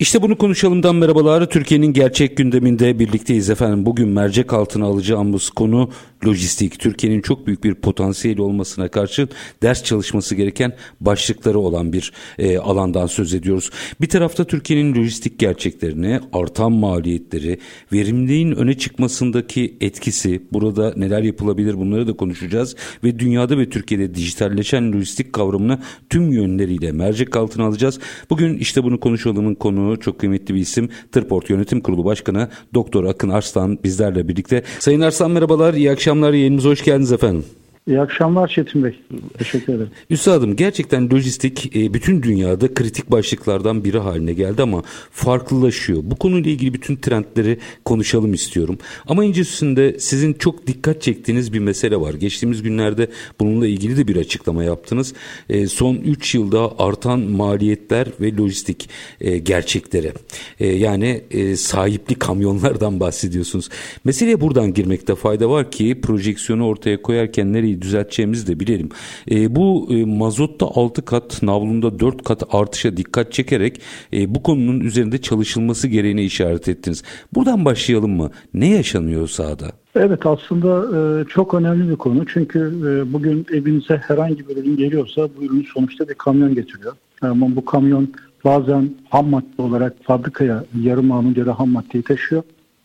İşte bunu konuşalımdan merhabalar. Türkiye'nin gerçek gündeminde birlikteyiz efendim. Bugün mercek altına alacağımız konu lojistik. Türkiye'nin çok büyük bir potansiyeli olmasına karşı ders çalışması gereken başlıkları olan bir e, alandan söz ediyoruz. Bir tarafta Türkiye'nin lojistik gerçeklerini, artan maliyetleri, verimliliğin öne çıkmasındaki etkisi, burada neler yapılabilir bunları da konuşacağız. Ve dünyada ve Türkiye'de dijitalleşen lojistik kavramını tüm yönleriyle mercek altına alacağız. Bugün işte bunu konuşalımın konu çok kıymetli bir isim. Tırport Yönetim Kurulu Başkanı Doktor Akın Arslan bizlerle birlikte. Sayın Arslan merhabalar, iyi akşamlar. Yayınımıza hoş geldiniz efendim. İyi akşamlar Çetin Bey. Teşekkür ederim. Üstadım gerçekten lojistik e, bütün dünyada kritik başlıklardan biri haline geldi ama farklılaşıyor. Bu konuyla ilgili bütün trendleri konuşalım istiyorum. Ama öncesinde sizin çok dikkat çektiğiniz bir mesele var. Geçtiğimiz günlerde bununla ilgili de bir açıklama yaptınız. E, son 3 yılda artan maliyetler ve lojistik e, gerçekleri. Yani sahipli kamyonlardan bahsediyorsunuz. Meseleye buradan girmekte fayda var ki projeksiyonu ortaya koyarken nereyi düzelteceğimizi de bilelim. E, bu e, mazotta 6 kat, navlunda 4 kat artışa dikkat çekerek e, bu konunun üzerinde çalışılması gereğine işaret ettiniz. Buradan başlayalım mı? Ne yaşanıyor sahada? Evet aslında e, çok önemli bir konu. Çünkü e, bugün evinize herhangi bir ürün geliyorsa bu ürün sonuçta bir kamyon getiriyor. Ama bu kamyon bazen ham madde olarak fabrikaya yarım ya da ham maddeyi taşıyor.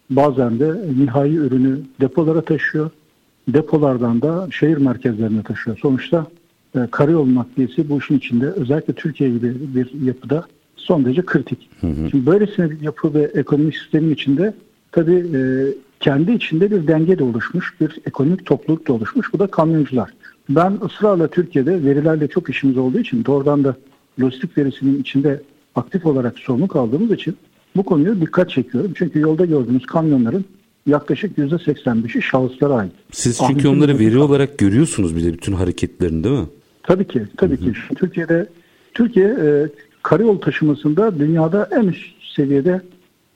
Bazen de nihai ürünü depolara taşıyor depolardan da şehir merkezlerine taşıyor. Sonuçta e, karayolu nakliyesi bu işin içinde özellikle Türkiye gibi bir yapıda son derece kritik. Hı hı. Şimdi böylesine bir yapı ve ekonomik sistemin içinde tabii e, kendi içinde bir denge de oluşmuş, bir ekonomik topluluk da oluşmuş. Bu da kamyoncular. Ben ısrarla Türkiye'de verilerle çok işimiz olduğu için doğrudan da lojistik verisinin içinde aktif olarak sorumluluk aldığımız için bu konuyu dikkat çekiyorum. Çünkü yolda gördüğümüz kamyonların yaklaşık %85'i şahıslara ait. Siz çünkü Ahmet'in onları veri olarak görüyorsunuz bir de bütün hareketlerini değil mi? Tabii ki. Tabii hı hı. ki. Türkiye'de Türkiye e, karayolu taşımasında dünyada en üst seviyede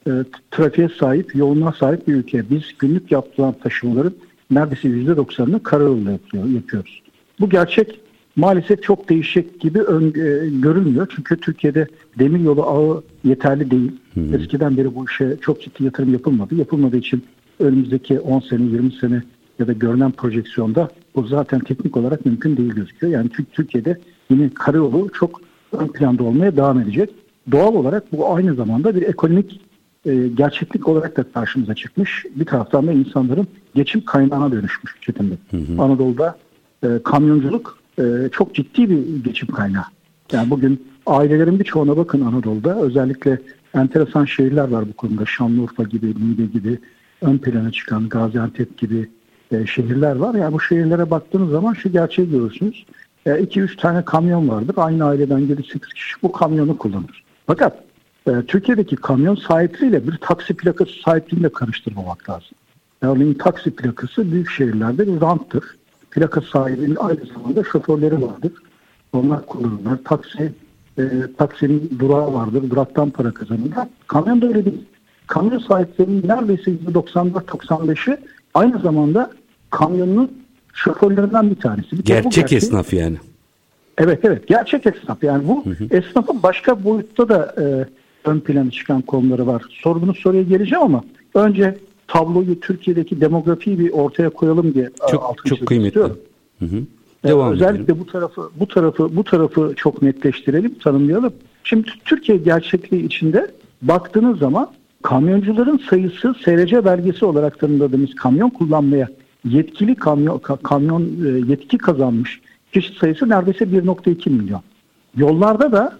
e, trafiğe sahip, yoğunluğa sahip bir ülke. Biz günlük yapılan taşımaların neredeyse %90'ını karayoluyla yapıyor, yapıyoruz. Bu gerçek maalesef çok değişecek gibi ön, e, görünmüyor. Çünkü Türkiye'de demir yolu ağı yeterli değil. Hı. Eskiden beri bu işe çok ciddi yatırım yapılmadı. Yapılmadığı için önümüzdeki 10 sene, 20 sene ya da görünen projeksiyonda bu zaten teknik olarak mümkün değil gözüküyor. Yani Türkiye'de yine karayolu çok ön planda olmaya devam edecek. Doğal olarak bu aynı zamanda bir ekonomik e, gerçeklik olarak da karşımıza çıkmış. Bir taraftan da insanların geçim kaynağına dönüşmüş Çetin Bey. Hı hı. Anadolu'da e, kamyonculuk e, çok ciddi bir geçim kaynağı. Yani bugün ailelerin birçoğuna bakın Anadolu'da özellikle enteresan şehirler var bu konuda. Şanlıurfa gibi, Niğde gibi, ön plana çıkan Gaziantep gibi e, şehirler var. Yani bu şehirlere baktığınız zaman şu gerçeği görürsünüz. 2-3 e, tane kamyon vardır. Aynı aileden 7-8 kişi bu kamyonu kullanır. Fakat e, Türkiye'deki kamyon sahipliğiyle bir taksi plakası sahipliğini de karıştırmamak lazım. Örneğin taksi plakası büyük şehirlerde bir ranttır. Plaka sahibinin aynı zamanda şoförleri vardır. Onlar kullanırlar. Taksi e, taksinin durağı vardır. Duraktan para kazanırlar. Kamyon da öyle değil kamyon sahiplerinin neredeyse %94-95'i aynı zamanda kamyonun şoförlerinden bir tanesi. Bir gerçek gerçek esnaf yani. Evet evet gerçek esnaf yani bu hı hı. esnafın başka boyutta da e, ön plana çıkan konuları var. Sorduğunuz soruya geleceğim ama önce tabloyu Türkiye'deki demografiyi bir ortaya koyalım diye çok çok kıymetli. Hı hı. E, Devam özellikle edelim. bu tarafı bu tarafı bu tarafı çok netleştirelim, tanımlayalım. Şimdi Türkiye gerçekliği içinde baktığınız zaman kamyoncuların sayısı SRC belgesi olarak tanımladığımız kamyon kullanmaya yetkili kamyon, kamyon e, yetki kazanmış kişi sayısı neredeyse 1.2 milyon. Yollarda da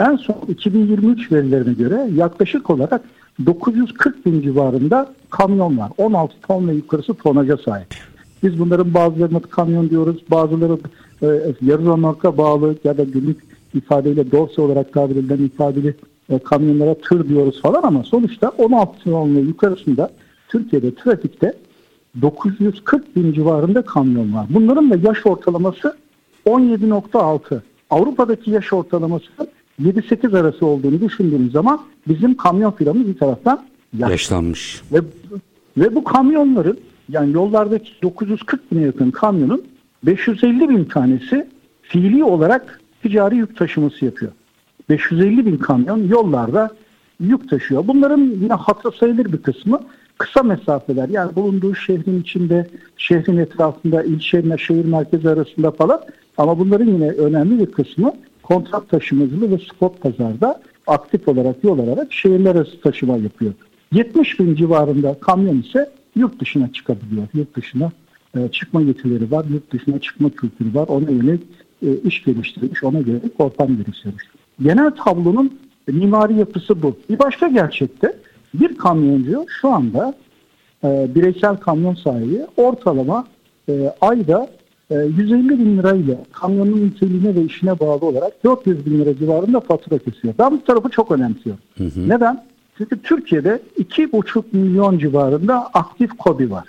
en son 2023 verilerine göre yaklaşık olarak 940 bin civarında kamyon var. 16 ton ve yukarısı tonaja sahip. Biz bunların bazılarına kamyon diyoruz, bazıları e, yarı zamanlığa bağlı ya da günlük ifadeyle dorsa olarak tabir edilen ifadeli e, kamyonlara tır diyoruz falan ama sonuçta 16 tonlu yukarısında Türkiye'de trafikte 940 bin civarında kamyon var. Bunların da yaş ortalaması 17.6. Avrupa'daki yaş ortalaması 7-8 arası olduğunu düşündüğümüz zaman bizim kamyon filamız bir taraftan yaşlı. yaşlanmış. Ve, ve bu kamyonların yani yollardaki 940 bine yakın kamyonun 550 bin tanesi fiili olarak ticari yük taşıması yapıyor. 550 bin kamyon yollarda yük taşıyor. Bunların yine hatır sayılır bir kısmı kısa mesafeler yani bulunduğu şehrin içinde, şehrin etrafında, ilçeyle şehir merkezi arasında falan ama bunların yine önemli bir kısmı kontrat taşımacılığı ve spot pazarda aktif olarak yol alarak şehirler arası taşıma yapıyor. 70 bin civarında kamyon ise yurt dışına çıkabiliyor. Yurt dışına e, çıkma yetileri var, yurt dışına çıkma kültürü var. Ona yönelik e, iş geliştirmiş, ona göre ortam geliştirmiş. Genel tablonun mimari yapısı bu. Bir başka gerçekte bir kamyoncu şu anda e, bireysel kamyon sahibi ortalama e, ayda e, 150 bin lirayla kamyonun niteliğine ve işine bağlı olarak 400 bin lira civarında fatura kesiyor. Ben bu tarafı çok önemsiyorum. Hı hı. Neden? Çünkü Türkiye'de 2,5 milyon civarında aktif kobi var.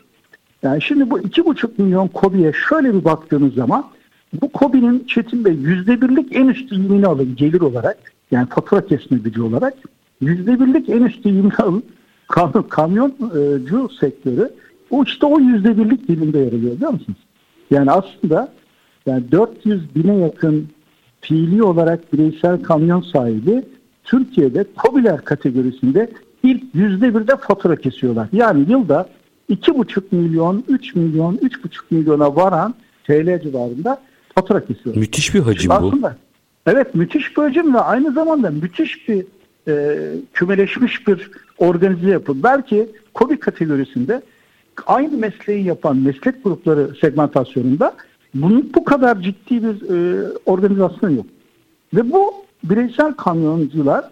Yani şimdi bu 2,5 milyon kobiye şöyle bir baktığınız zaman bu kobinin Çetin Bey %1'lik en üst dilimini alın gelir olarak yani fatura kesme gücü olarak %1'lik en üst dilimini alın kam kamyoncu sektörü o işte o %1'lik dilimde yer alıyor biliyor musunuz? Yani aslında yani 400 bine yakın fiili olarak bireysel kamyon sahibi Türkiye'de COBİ'ler kategorisinde ilk yüzde birde fatura kesiyorlar. Yani yılda 2,5 milyon, 3 milyon, 3,5 milyona varan TL civarında fatura kesiyorlar. Müthiş bir hacim bu. Aslında, evet müthiş bir hacim ve aynı zamanda müthiş bir e, kümeleşmiş bir organize yapı. Belki COBİ kategorisinde aynı mesleği yapan meslek grupları segmentasyonunda bunun bu kadar ciddi bir e, organizasyon yok. Ve bu bireysel kamyoncular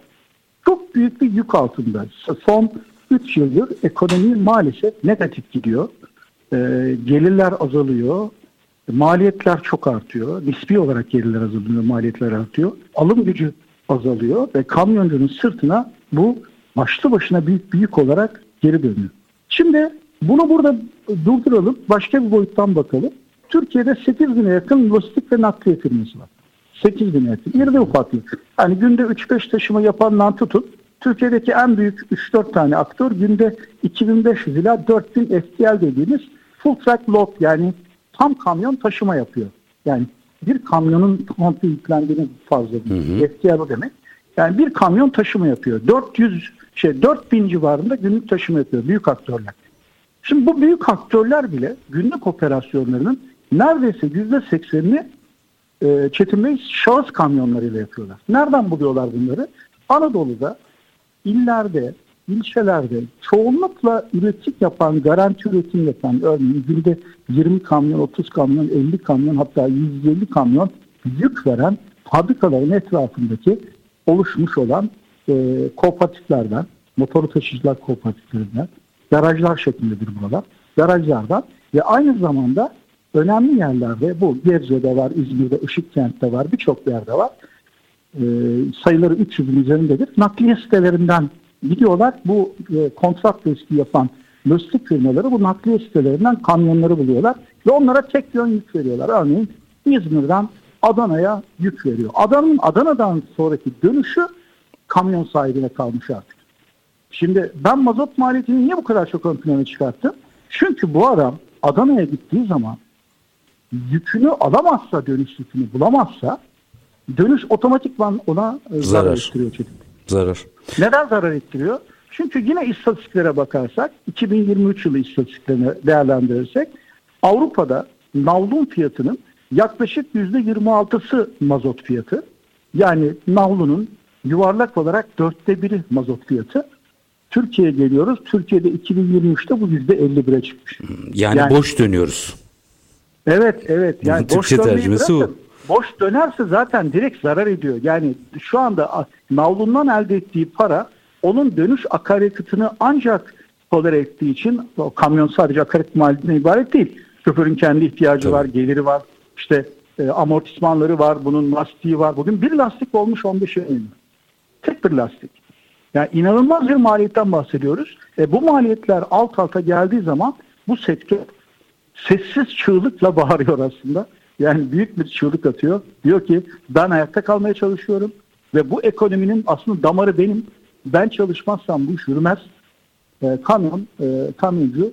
çok büyük bir yük altında. Son 3 yıldır ekonomi maalesef negatif gidiyor. E, gelirler azalıyor. Maliyetler çok artıyor. Nispi olarak gelirler azalıyor, maliyetler artıyor. Alım gücü azalıyor ve kamyoncunun sırtına bu başlı başına büyük büyük olarak geri dönüyor. Şimdi bunu burada durduralım. Başka bir boyuttan bakalım. Türkiye'de 8 bine yakın lojistik ve nakliye firması var. 8 bin yakın. İride ufaklık. Yani günde 3-5 taşıma yapandan tutun. Türkiye'deki en büyük 3-4 tane aktör günde 2500 ila 4000 FTL dediğimiz full track load yani tam kamyon taşıma yapıyor. Yani bir kamyonun komple yüklendiğini fazla değil. FTL o demek. Yani bir kamyon taşıma yapıyor. 400 şey 4000 civarında günlük taşıma yapıyor büyük aktörler. Şimdi bu büyük aktörler bile günlük operasyonlarının neredeyse %80'ini e, Çetin Bey şahıs kamyonlarıyla yapıyorlar. Nereden buluyorlar bunları? Anadolu'da, illerde, ilçelerde çoğunlukla üretim yapan, garanti üretim yapan örneğin günde 20 kamyon, 30 kamyon, 50 kamyon hatta 150 kamyon yük veren fabrikaların etrafındaki oluşmuş olan e, kooperatiflerden, motoru taşıyıcılar kooperatiflerinden, garajlar şeklindedir buralar. Garajlardan ve aynı zamanda önemli yerlerde bu Gebze'de var, İzmir'de, Işıkkent'te var, birçok yerde var. E, sayıları 300'ün üzerindedir. Nakliye sitelerinden gidiyorlar. Bu e, kontrat riski yapan lojistik firmaları bu nakliye sitelerinden kamyonları buluyorlar ve onlara tek yön yük veriyorlar. Örneğin İzmir'den Adana'ya yük veriyor. Adana'nın Adana'dan sonraki dönüşü kamyon sahibine kalmış artık. Şimdi ben mazot maliyetini niye bu kadar çok ön plana çıkarttım? Çünkü bu adam Adana'ya gittiği zaman yükünü alamazsa dönüş yükünü bulamazsa dönüş otomatikman ona e, zarar, ettiriyor Çetin. Zarar. Neden zarar ettiriyor? Çünkü yine istatistiklere bakarsak 2023 yılı istatistiklerini değerlendirirsek Avrupa'da navlun fiyatının yaklaşık %26'sı mazot fiyatı. Yani navlunun yuvarlak olarak dörtte biri mazot fiyatı. Türkiye'ye geliyoruz. Türkiye'de 2023'te bu %51'e çıkmış. Yani, yani boş dönüyoruz. Evet evet. Yani Türkçe tercümesi bu. Boş dönerse zaten direkt zarar ediyor. Yani şu anda navlundan elde ettiği para onun dönüş akaryakıtını ancak tolere ettiği için o kamyon sadece akaryakıt maliyetinden ibaret değil. Şoförün kendi ihtiyacı Tabii. var, geliri var, işte e, amortismanları var, bunun lastiği var. Bugün bir lastik olmuş 15 milyon. Tek bir lastik. Yani inanılmaz bir maliyetten bahsediyoruz. E, bu maliyetler alt alta geldiği zaman bu sektör sessiz çığlıkla bağırıyor aslında. Yani büyük bir çığlık atıyor. Diyor ki ben hayatta kalmaya çalışıyorum ve bu ekonominin aslında damarı benim. Ben çalışmazsam bu iş yürümez. E, kamyon, e, kamyoncu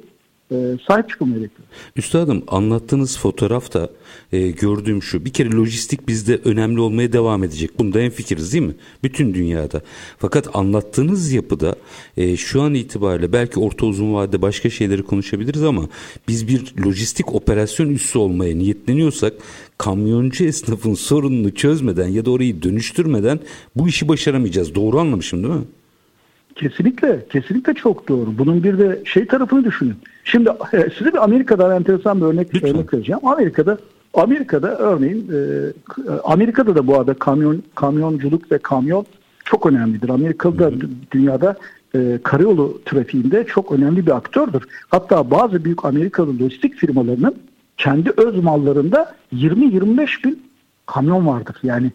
e, sahip çıkılmaya gerekiyor. Üstadım anlattığınız fotoğrafta e, gördüğüm şu bir kere lojistik bizde önemli olmaya devam edecek. Bunda en fikiriz değil mi? Bütün dünyada. Fakat anlattığınız yapıda e, şu an itibariyle belki orta uzun vadede başka şeyleri konuşabiliriz ama biz bir lojistik operasyon üssü olmaya niyetleniyorsak kamyoncu esnafın sorununu çözmeden ya da orayı dönüştürmeden bu işi başaramayacağız. Doğru anlamışım değil mi? Kesinlikle, kesinlikle çok doğru. Bunun bir de şey tarafını düşünün. Şimdi e, size bir Amerika'dan enteresan bir örnek, Lütfen. örnek vereceğim. Amerika'da Amerika'da örneğin e, Amerika'da da bu arada kamyon kamyonculuk ve kamyon çok önemlidir. Amerika'da dünyada e, karayolu trafiğinde çok önemli bir aktördür. Hatta bazı büyük Amerikalı lojistik firmalarının kendi öz mallarında 20-25 bin kamyon vardır. Yani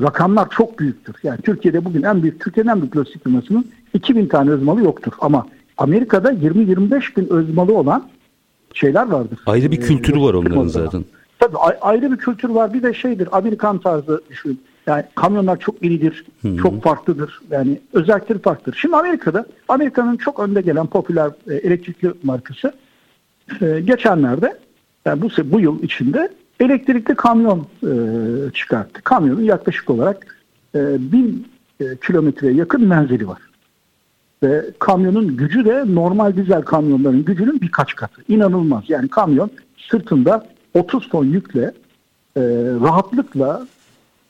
rakamlar çok büyüktür. Yani Türkiye'de bugün en büyük Türkiye'nin en büyük lojistik firmasının 2000 tane öz malı yoktur. Ama Amerika'da 20-25 bin öz malı olan şeyler vardır. Ayrı bir Ee, kültürü var onların zaten. Tabii ayrı bir kültür var. Bir de şeydir Amerikan tarzı düşün. Yani kamyonlar çok iridir, çok farklıdır. Yani özellikleri farklıdır. Şimdi Amerika'da Amerika'nın çok önde gelen popüler e, elektrikli markası e, geçenlerde yani bu bu yıl içinde elektrikli kamyon e, çıkarttı. Kamyonun yaklaşık olarak e, bin e, kilometreye yakın menzili var. Ve kamyonun gücü de normal dizel kamyonların gücünün birkaç katı. İnanılmaz. Yani kamyon sırtında 30 ton yükle e, rahatlıkla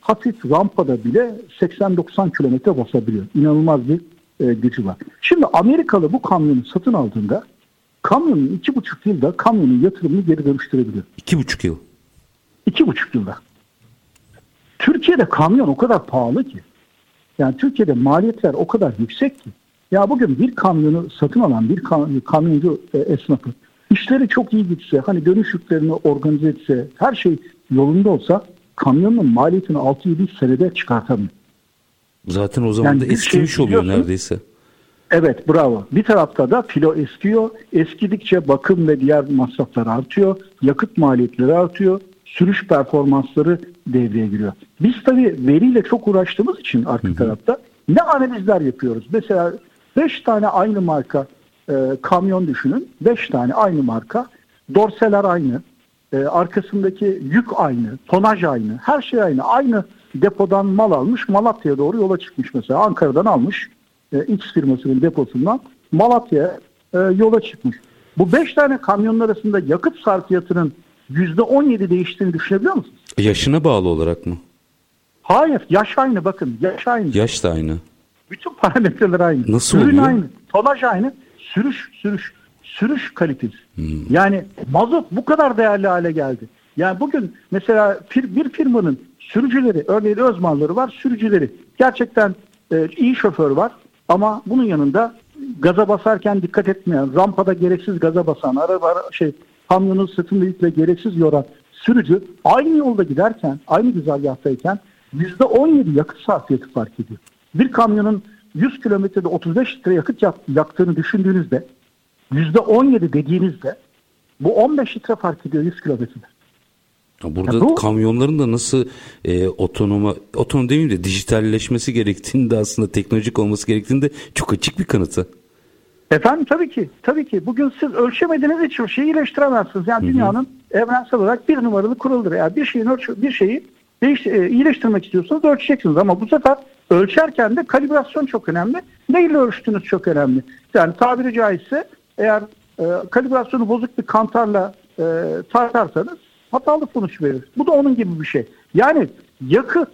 hafif rampada bile 80-90 kilometre basabiliyor. İnanılmaz bir e, gücü var. Şimdi Amerikalı bu kamyonu satın aldığında kamyonun iki buçuk yılda kamyonun yatırımını geri dönüştürebiliyor. İki buçuk yıl. İki buçuk yılda. Türkiye'de kamyon o kadar pahalı ki. Yani Türkiye'de maliyetler o kadar yüksek ki. Ya bugün bir kamyonu satın alan bir kam- kamyoncu e, esnafı işleri çok iyi gitse, hani dönüş yüklerini organize etse, her şey yolunda olsa kamyonun maliyetini 6-7 senede çıkartamıyor. Zaten o zaman Yani da şey eskimiş oluyor biliyorsun. neredeyse. Evet bravo. Bir tarafta da filo eskiyor. Eskidikçe bakım ve diğer masraflar artıyor. Yakıt maliyetleri artıyor. Sürüş performansları devreye giriyor. Biz tabii veriyle çok uğraştığımız için arka tarafta ne analizler yapıyoruz? Mesela 5 tane aynı marka e, kamyon düşünün. 5 tane aynı marka. Dorseler aynı. E, arkasındaki yük aynı. Tonaj aynı. Her şey aynı. Aynı depodan mal almış. Malatya'ya doğru yola çıkmış mesela. Ankara'dan almış e, X firmasının deposundan Malatya'ya e, yola çıkmış. Bu 5 tane kamyonun arasında yakıt sarfiyatının %17 değiştiğini düşünebiliyor musunuz? Yaşına bağlı olarak mı? Hayır. Yaş aynı bakın. Yaş aynı. Yaş da aynı. Bütün parametreler aynı. Nasıl Ürün oluyor? aynı. Tonaj aynı. Sürüş, sürüş, sürüş kalitesi. Hmm. Yani mazot bu kadar değerli hale geldi. Yani bugün mesela bir firmanın sürücüleri, örneğin öz malları var, sürücüleri. Gerçekten e, iyi şoför var ama bunun yanında gaza basarken dikkat etmeyen, rampada gereksiz gaza basan, araba şey kamyonun sırtında yükle gereksiz yoran sürücü aynı yolda giderken, aynı güzergahtayken %17 yakıt sarfiyatı fark ediyor. Bir kamyonun 100 kilometrede 35 litre yakıt yak- yaktığını düşündüğünüzde %17 dediğinizde bu 15 litre fark ediyor 100 kilometrede. Burada Ya bu- kamyonların da nasıl e, otonoma, otonom demeyeyim de dijitalleşmesi gerektiğini de aslında teknolojik olması gerektiğini de çok açık bir kanıtı. Efendim tabii ki. Tabii ki. Bugün siz ölçemediğiniz için şeyi iyileştiremezsiniz. Yani dünyanın evrensel olarak bir numaralı kuralıdır. Yani bir şeyin ölç bir şeyi değiş, e, iyileştirmek istiyorsanız ölçeceksiniz. Ama bu sefer ölçerken de kalibrasyon çok önemli. Neyle ölçtüğünüz çok önemli. Yani tabiri caizse eğer e, kalibrasyonu bozuk bir kantarla e, tartarsanız hatalı sonuç verir. Bu da onun gibi bir şey. Yani yakıt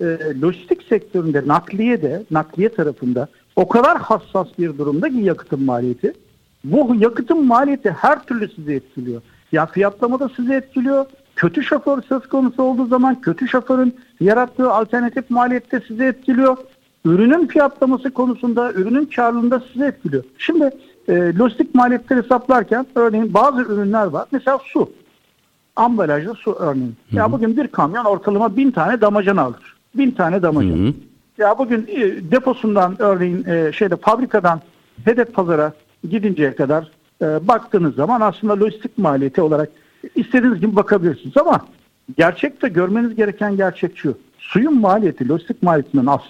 e, lojistik sektöründe nakliye de nakliye tarafında o kadar hassas bir durumda ki yakıtın maliyeti. Bu yakıtın maliyeti her türlü sizi etkiliyor. Ya fiyatlamada sizi etkiliyor. Kötü şoför söz konusu olduğu zaman kötü şoförün yarattığı alternatif maliyette sizi etkiliyor. Ürünün fiyatlaması konusunda, ürünün karlılığında sizi etkiliyor. Şimdi e, lojistik maliyetleri hesaplarken örneğin bazı ürünler var. Mesela su ambalajlı su örneğin. Ya bugün bir kamyon ortalama bin tane damacana alır. Bin tane damacana. Hı hı. Ya bugün e, deposundan örneğin e, şeyde fabrikadan hedef pazara gidinceye kadar e, baktığınız zaman aslında lojistik maliyeti olarak istediğiniz gibi bakabilirsiniz ama gerçekte görmeniz gereken gerçek şu. Suyun maliyeti lojistik maliyetinden az.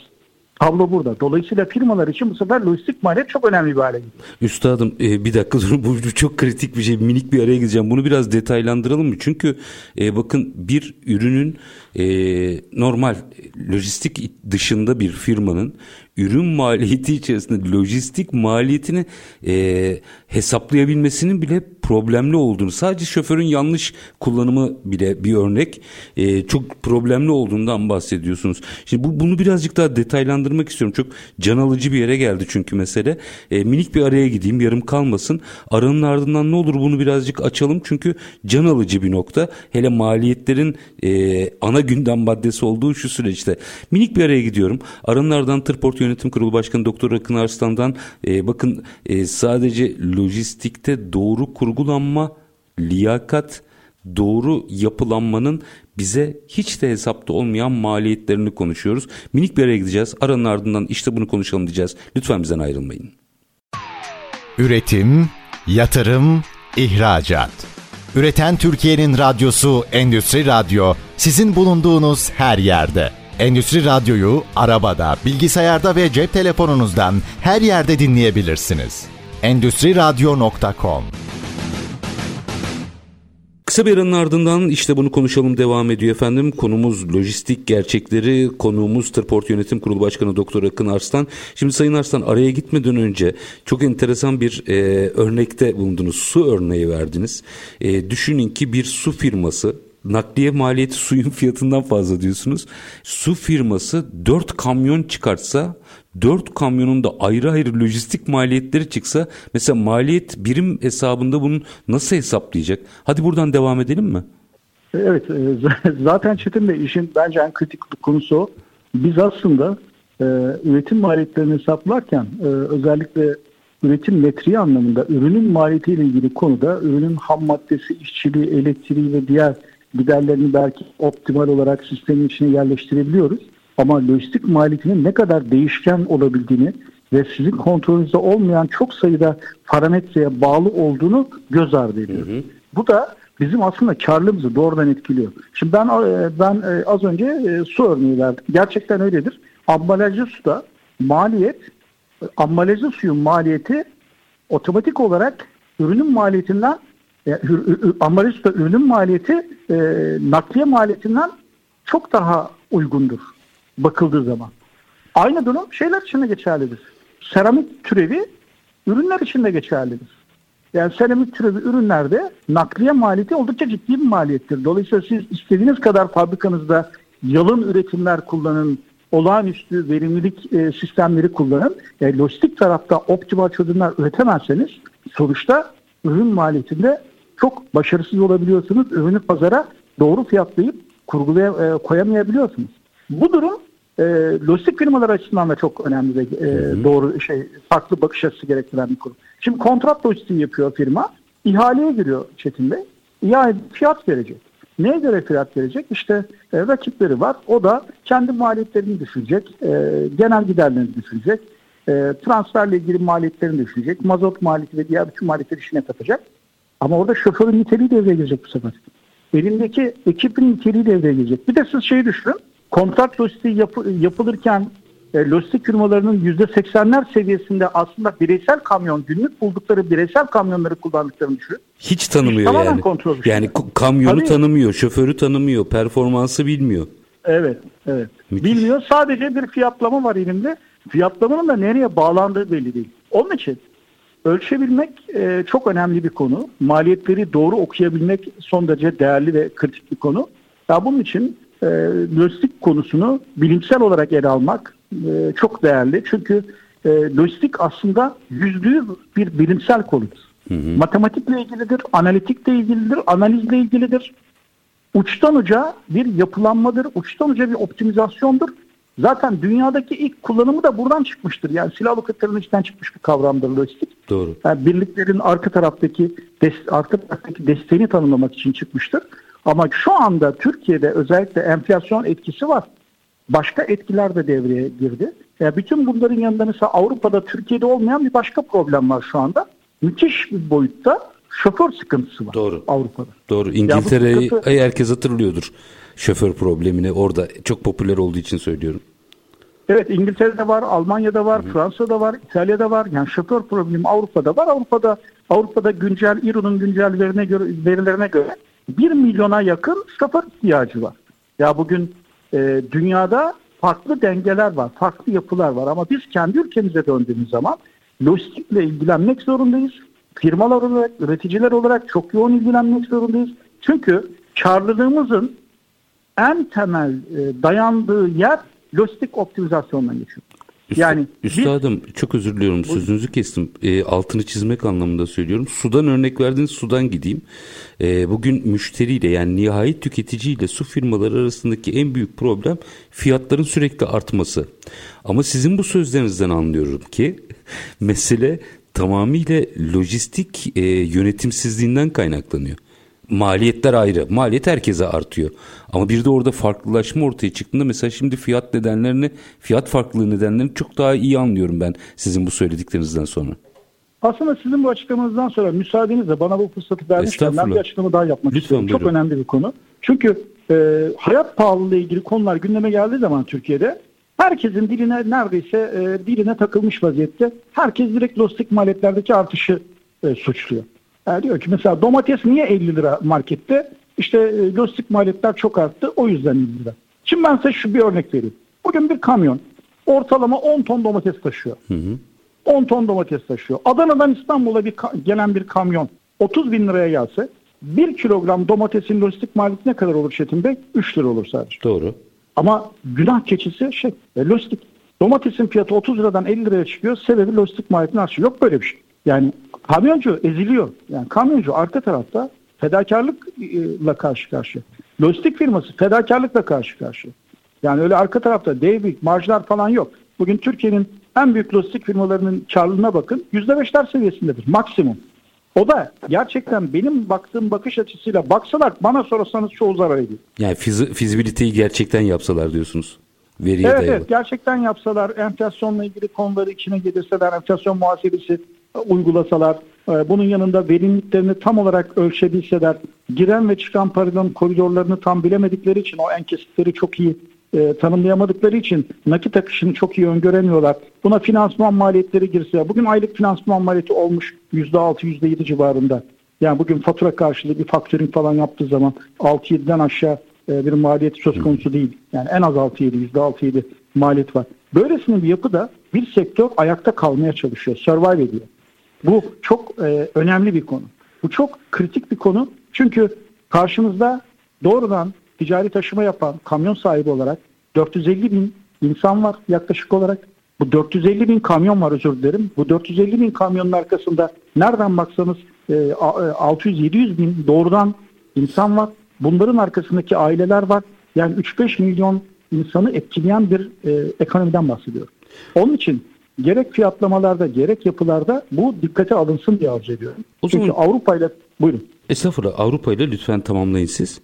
Tablo burada. Dolayısıyla firmalar için bu sefer lojistik maliyet çok önemli bir hale geliyor. Üstadım e, bir dakika durun bu çok kritik bir şey minik bir araya gideceğim. Bunu biraz detaylandıralım mı? Çünkü e, bakın bir ürünün e, normal lojistik dışında bir firmanın ürün maliyeti içerisinde lojistik maliyetini e, hesaplayabilmesinin bile problemli olduğunu sadece şoförün yanlış kullanımı bile bir örnek e, çok problemli olduğundan bahsediyorsunuz. Şimdi bu, bunu birazcık daha detaylandırmak istiyorum. Çok can alıcı bir yere geldi çünkü mesele. E, minik bir araya gideyim yarım kalmasın. Aranın ardından ne olur bunu birazcık açalım çünkü can alıcı bir nokta. Hele maliyetlerin e, ana gündem maddesi olduğu şu süreçte. Minik bir araya gidiyorum. Aranın ardından Tırport Yönetim Kurulu Başkanı Doktor Akın Arslan'dan e, bakın e, sadece lojistikte doğru kurgulanma, liyakat, doğru yapılanmanın bize hiç de hesapta olmayan maliyetlerini konuşuyoruz. Minik bir araya gideceğiz. Aranın ardından işte bunu konuşalım diyeceğiz. Lütfen bizden ayrılmayın. Üretim, yatırım, ihracat. Üreten Türkiye'nin radyosu Endüstri Radyo sizin bulunduğunuz her yerde. Endüstri Radyo'yu arabada, bilgisayarda ve cep telefonunuzdan her yerde dinleyebilirsiniz. Endüstri Radyo.com Kısa bir aranın ardından işte bunu konuşalım devam ediyor efendim. Konumuz lojistik gerçekleri, konuğumuz Tırport Yönetim Kurulu Başkanı Doktor Akın Arslan. Şimdi Sayın Arslan araya gitmeden önce çok enteresan bir e, örnekte bulundunuz. Su örneği verdiniz. E, düşünün ki bir su firması nakliye maliyeti suyun fiyatından fazla diyorsunuz. Su firması 4 kamyon çıkartsa 4 kamyonun da ayrı ayrı lojistik maliyetleri çıksa mesela maliyet birim hesabında bunu nasıl hesaplayacak? Hadi buradan devam edelim mi? Evet e, zaten Çetin Bey işin bence en kritik konusu o. Biz aslında e, üretim maliyetlerini hesaplarken e, özellikle üretim metriği anlamında ürünün maliyetiyle ilgili konuda ürünün ham maddesi, işçiliği, elektriği ve diğer giderlerini belki optimal olarak sistemin içine yerleştirebiliyoruz. Ama lojistik maliyetinin ne kadar değişken olabildiğini ve sizin kontrolünüzde olmayan çok sayıda parametreye bağlı olduğunu göz ardı ediyoruz. Hı hı. Bu da bizim aslında karlılığımızı doğrudan etkiliyor. Şimdi ben e, ben e, az önce e, su örneği verdim. Gerçekten öyledir. Ambalajlı suda maliyet, ambalajlı suyun maliyeti otomatik olarak ürünün maliyetinden yani, ambalaj suda ürünün maliyeti e, nakliye maliyetinden çok daha uygundur bakıldığı zaman. Aynı durum şeyler için de geçerlidir. Seramik türevi ürünler için de geçerlidir. Yani seramik türevi ürünlerde nakliye maliyeti oldukça ciddi bir maliyettir. Dolayısıyla siz istediğiniz kadar fabrikanızda yalın üretimler kullanın, olağanüstü verimlilik e, sistemleri kullanın. E, lojistik tarafta optimal çözümler üretemezseniz sonuçta ürün maliyetinde çok başarısız olabiliyorsunuz. Ürünü pazara doğru fiyatlayıp kurgulaya e, koyamayabiliyorsunuz. Bu durum e, lojistik firmalar açısından da çok önemli ve e, doğru şey farklı bakış açısı gerektiren bir konu. Şimdi kontrat lojistiği yapıyor firma. İhaleye giriyor Çetin Bey. İhale fiyat verecek. Neye göre fiyat verecek? İşte e, rakipleri var. O da kendi maliyetlerini düşürecek. E, genel giderlerini düşürecek. E, transferle ilgili maliyetlerini düşürecek. Mazot maliyeti ve diğer bütün maliyetleri işine katacak. Ama orada şoförün niteliği devreye girecek bu sefer. Elindeki ekibin niteliği devreye girecek. Bir de siz şeyi düşünün. Kontrat lojistiği yapı, yapılırken e, lojistik firmalarının %80'ler seviyesinde aslında bireysel kamyon, günlük buldukları bireysel kamyonları kullandıklarını düşünün. Hiç tanımıyor Hiç yani. Kontrol yani kamyonu Tabii. tanımıyor, şoförü tanımıyor, performansı bilmiyor. Evet, evet. Müthiş. Bilmiyor. Sadece bir fiyatlama var elinde. Fiyatlamanın da nereye bağlandığı belli değil. Onun için Ölçebilmek e, çok önemli bir konu. Maliyetleri doğru okuyabilmek son derece değerli ve kritik bir konu. Ya bunun için e, lojistik konusunu bilimsel olarak ele almak e, çok değerli. Çünkü e, lojistik aslında yüzlüğü bir bilimsel konudur. Hı hı. Matematikle ilgilidir, analitikle ilgilidir, analizle ilgilidir. Uçtan uca bir yapılanmadır, uçtan uca bir optimizasyondur Zaten dünyadaki ilk kullanımı da buradan çıkmıştır. Yani silahlı kıtların içinden çıkmış bir kavramdır lojistik. Doğru. Yani birliklerin arka taraftaki des, arka taraftaki desteğini tanımlamak için çıkmıştır. Ama şu anda Türkiye'de özellikle enflasyon etkisi var. başka etkiler de devreye girdi. Yani bütün bunların yanında mesela Avrupa'da Türkiye'de olmayan bir başka problem var şu anda. Müthiş bir boyutta şoför sıkıntısı var Doğru. Avrupa'da. Doğru. İngiltere'yi sıkıntı- herkes hatırlıyordur. Şoför problemini orada çok popüler olduğu için söylüyorum. Evet İngiltere'de var, Almanya'da var, Fransa'da var, İtalya'da var. Yani şoför problemi Avrupa'da var. Avrupa'da Avrupa'da güncel İRO'nun güncel verilerine göre, verilerine göre 1 milyona yakın şoför ihtiyacı var. Ya bugün e, dünyada farklı dengeler var, farklı yapılar var ama biz kendi ülkemize döndüğümüz zaman lojistikle ilgilenmek zorundayız. Firmalar olarak, üreticiler olarak çok yoğun ilgilenmek zorundayız. Çünkü karlılığımızın en temel e, dayandığı yer lojistik optimizasyondan geçiyor. Yani biz- Üstadım çok özür diliyorum sözünüzü kestim. E, altını çizmek anlamında söylüyorum. Sudan örnek verdiğiniz sudan gideyim. E, bugün müşteriyle yani nihai tüketiciyle su firmaları arasındaki en büyük problem fiyatların sürekli artması. Ama sizin bu sözlerinizden anlıyorum ki mesele tamamıyla lojistik e, yönetimsizliğinden kaynaklanıyor. Maliyetler ayrı. Maliyet herkese artıyor. Ama bir de orada farklılaşma ortaya çıktığında mesela şimdi fiyat nedenlerini, fiyat farklılığı nedenlerini çok daha iyi anlıyorum ben sizin bu söylediklerinizden sonra. Aslında sizin bu açıklamanızdan sonra müsaadenizle bana bu fırsatı vermişken ben bir açıklama daha yapmak Lütfen, istiyorum. Çok buyurun. önemli bir konu. Çünkü e, hayat pahalılığı ilgili konular gündeme geldiği zaman Türkiye'de herkesin diline neredeyse e, diline takılmış vaziyette. Herkes direkt lojistik maliyetlerdeki artışı e, suçluyor. Yani diyor ki mesela domates niye 50 lira markette? İşte e, lojistik maliyetler çok arttı o yüzden 50 lira. Şimdi ben size şu bir örnek vereyim. Bugün bir kamyon ortalama 10 ton domates taşıyor. 10 ton domates taşıyor. Adana'dan İstanbul'a bir gelen bir kamyon 30 bin liraya gelse 1 kilogram domatesin lojistik maliyeti ne kadar olur Çetin Bey? 3 lira olur sadece. Doğru. Ama günah keçisi şey e, lojistik. Domatesin fiyatı 30 liradan 50 liraya çıkıyor. Sebebi lojistik maliyetini artışı. Yok böyle bir şey. Yani kamyoncu eziliyor. Yani kamyoncu arka tarafta fedakarlıkla karşı karşıya. Lojistik firması fedakarlıkla karşı karşıya. Yani öyle arka tarafta dev büyük marjlar falan yok. Bugün Türkiye'nin en büyük lojistik firmalarının karlılığına bakın. %5'ler seviyesindedir maksimum. O da gerçekten benim baktığım bakış açısıyla baksalar bana sorarsanız çoğu zarar ediyor. Yani fizi, fizibiliteyi gerçekten yapsalar diyorsunuz. Veriye Evet, dayalı. evet gerçekten yapsalar enflasyonla ilgili konuları içine getirseler enflasyon muhasebesi uygulasalar e, bunun yanında verimliliklerini tam olarak ölçebilseler giren ve çıkan paranın koridorlarını tam bilemedikleri için o en kesitleri çok iyi e, tanımlayamadıkları için nakit akışını çok iyi öngöremiyorlar. Buna finansman maliyetleri girse bugün aylık finansman maliyeti olmuş %6 %7 civarında. Yani bugün fatura karşılığı bir faktörün falan yaptığı zaman 6-7'den aşağı e, bir maliyet söz konusu değil. Yani en az 6-7, %6-7 maliyet var. Böylesine bir yapıda bir sektör ayakta kalmaya çalışıyor, survive ediyor. Bu çok e, önemli bir konu. Bu çok kritik bir konu. Çünkü karşımızda doğrudan ticari taşıma yapan kamyon sahibi olarak 450 bin insan var yaklaşık olarak. Bu 450 bin kamyon var özür dilerim. Bu 450 bin kamyonun arkasında nereden baksanız e, a- e, 600-700 bin doğrudan insan var. Bunların arkasındaki aileler var. Yani 3-5 milyon insanı etkileyen bir e, ekonomiden bahsediyorum. Onun için gerek fiyatlamalarda gerek yapılarda bu dikkate alınsın diye arzu ediyorum. O Çünkü zaman- Avrupa ile buyurun. Estağfurullah Avrupa ile lütfen tamamlayın siz.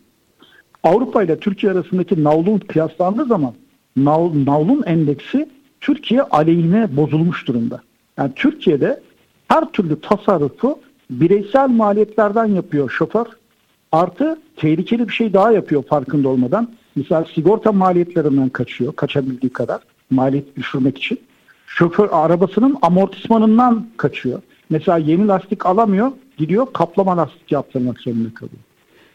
Avrupa ile Türkiye arasındaki navlun kıyaslandığı zaman nav, navlun endeksi Türkiye aleyhine bozulmuş durumda. Yani Türkiye'de her türlü tasarrufu bireysel maliyetlerden yapıyor şoför. Artı tehlikeli bir şey daha yapıyor farkında olmadan. Mesela sigorta maliyetlerinden kaçıyor kaçabildiği kadar maliyet düşürmek için. Şoför arabasının amortismanından kaçıyor. Mesela yeni lastik alamıyor gidiyor kaplama lastik yaptırmak zorunda kalıyor.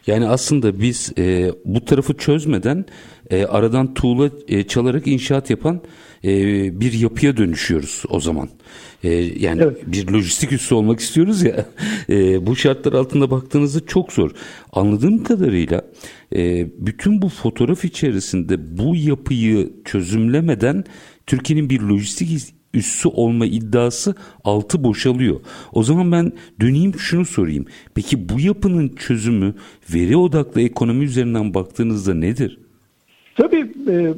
Yani aslında biz e, bu tarafı çözmeden e, aradan tuğla e, çalarak inşaat yapan e, bir yapıya dönüşüyoruz o zaman. E, yani Evet. bir lojistik üssü olmak istiyoruz ya. E, bu şartlar altında baktığınızda çok zor. Anladığım kadarıyla e, bütün bu fotoğraf içerisinde bu yapıyı çözümlemeden Türkiye'nin bir lojistik üssü olma iddiası altı boşalıyor. O zaman ben döneyim şunu sorayım. Peki bu yapının çözümü veri odaklı ekonomi üzerinden baktığınızda nedir? Tabii e,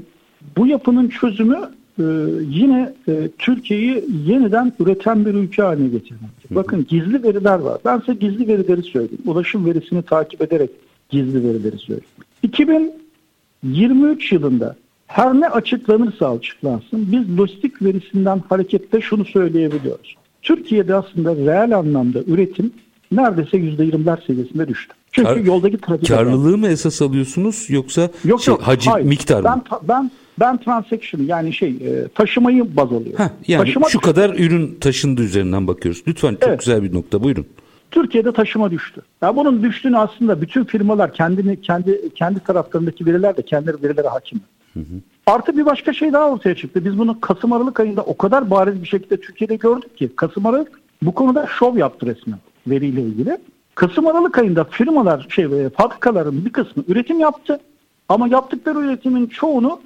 bu yapının çözümü e, yine e, Türkiye'yi yeniden üreten bir ülke haline getirmek. Bakın gizli veriler var. Ben size gizli verileri söyleyeyim. Ulaşım verisini takip ederek gizli verileri söyleyeyim. 2023 yılında Her ne açıklanırsa açıklansın biz lojistik verisinden hareketle şunu söyleyebiliyoruz. Türkiye'de aslında reel anlamda üretim neredeyse %20'ler seviyesinde düştü. Çünkü Kar, yoldaki trafik... Karlılığı mı esas alıyorsunuz yoksa yok, şey, yok, hacim, hayır. miktar mı? Ben, ben, ben transaction yani şey e, taşımayı baz alıyorum. Heh, yani Taşıma şu kadar ürün taşındı üzerinden bakıyoruz. Lütfen çok evet. güzel bir nokta buyurun. Türkiye'de taşıma düştü. Ya bunun düştüğünü aslında bütün firmalar kendini kendi kendi taraflarındaki veriler de kendileri verilere hakim. Hı hı. Artı bir başka şey daha ortaya çıktı. Biz bunu Kasım Aralık ayında o kadar bariz bir şekilde Türkiye'de gördük ki Kasım Aralık bu konuda şov yaptı resmen veriyle ilgili. Kasım Aralık ayında firmalar şey e, fabrikaların bir kısmı üretim yaptı ama yaptıkları üretimin çoğunu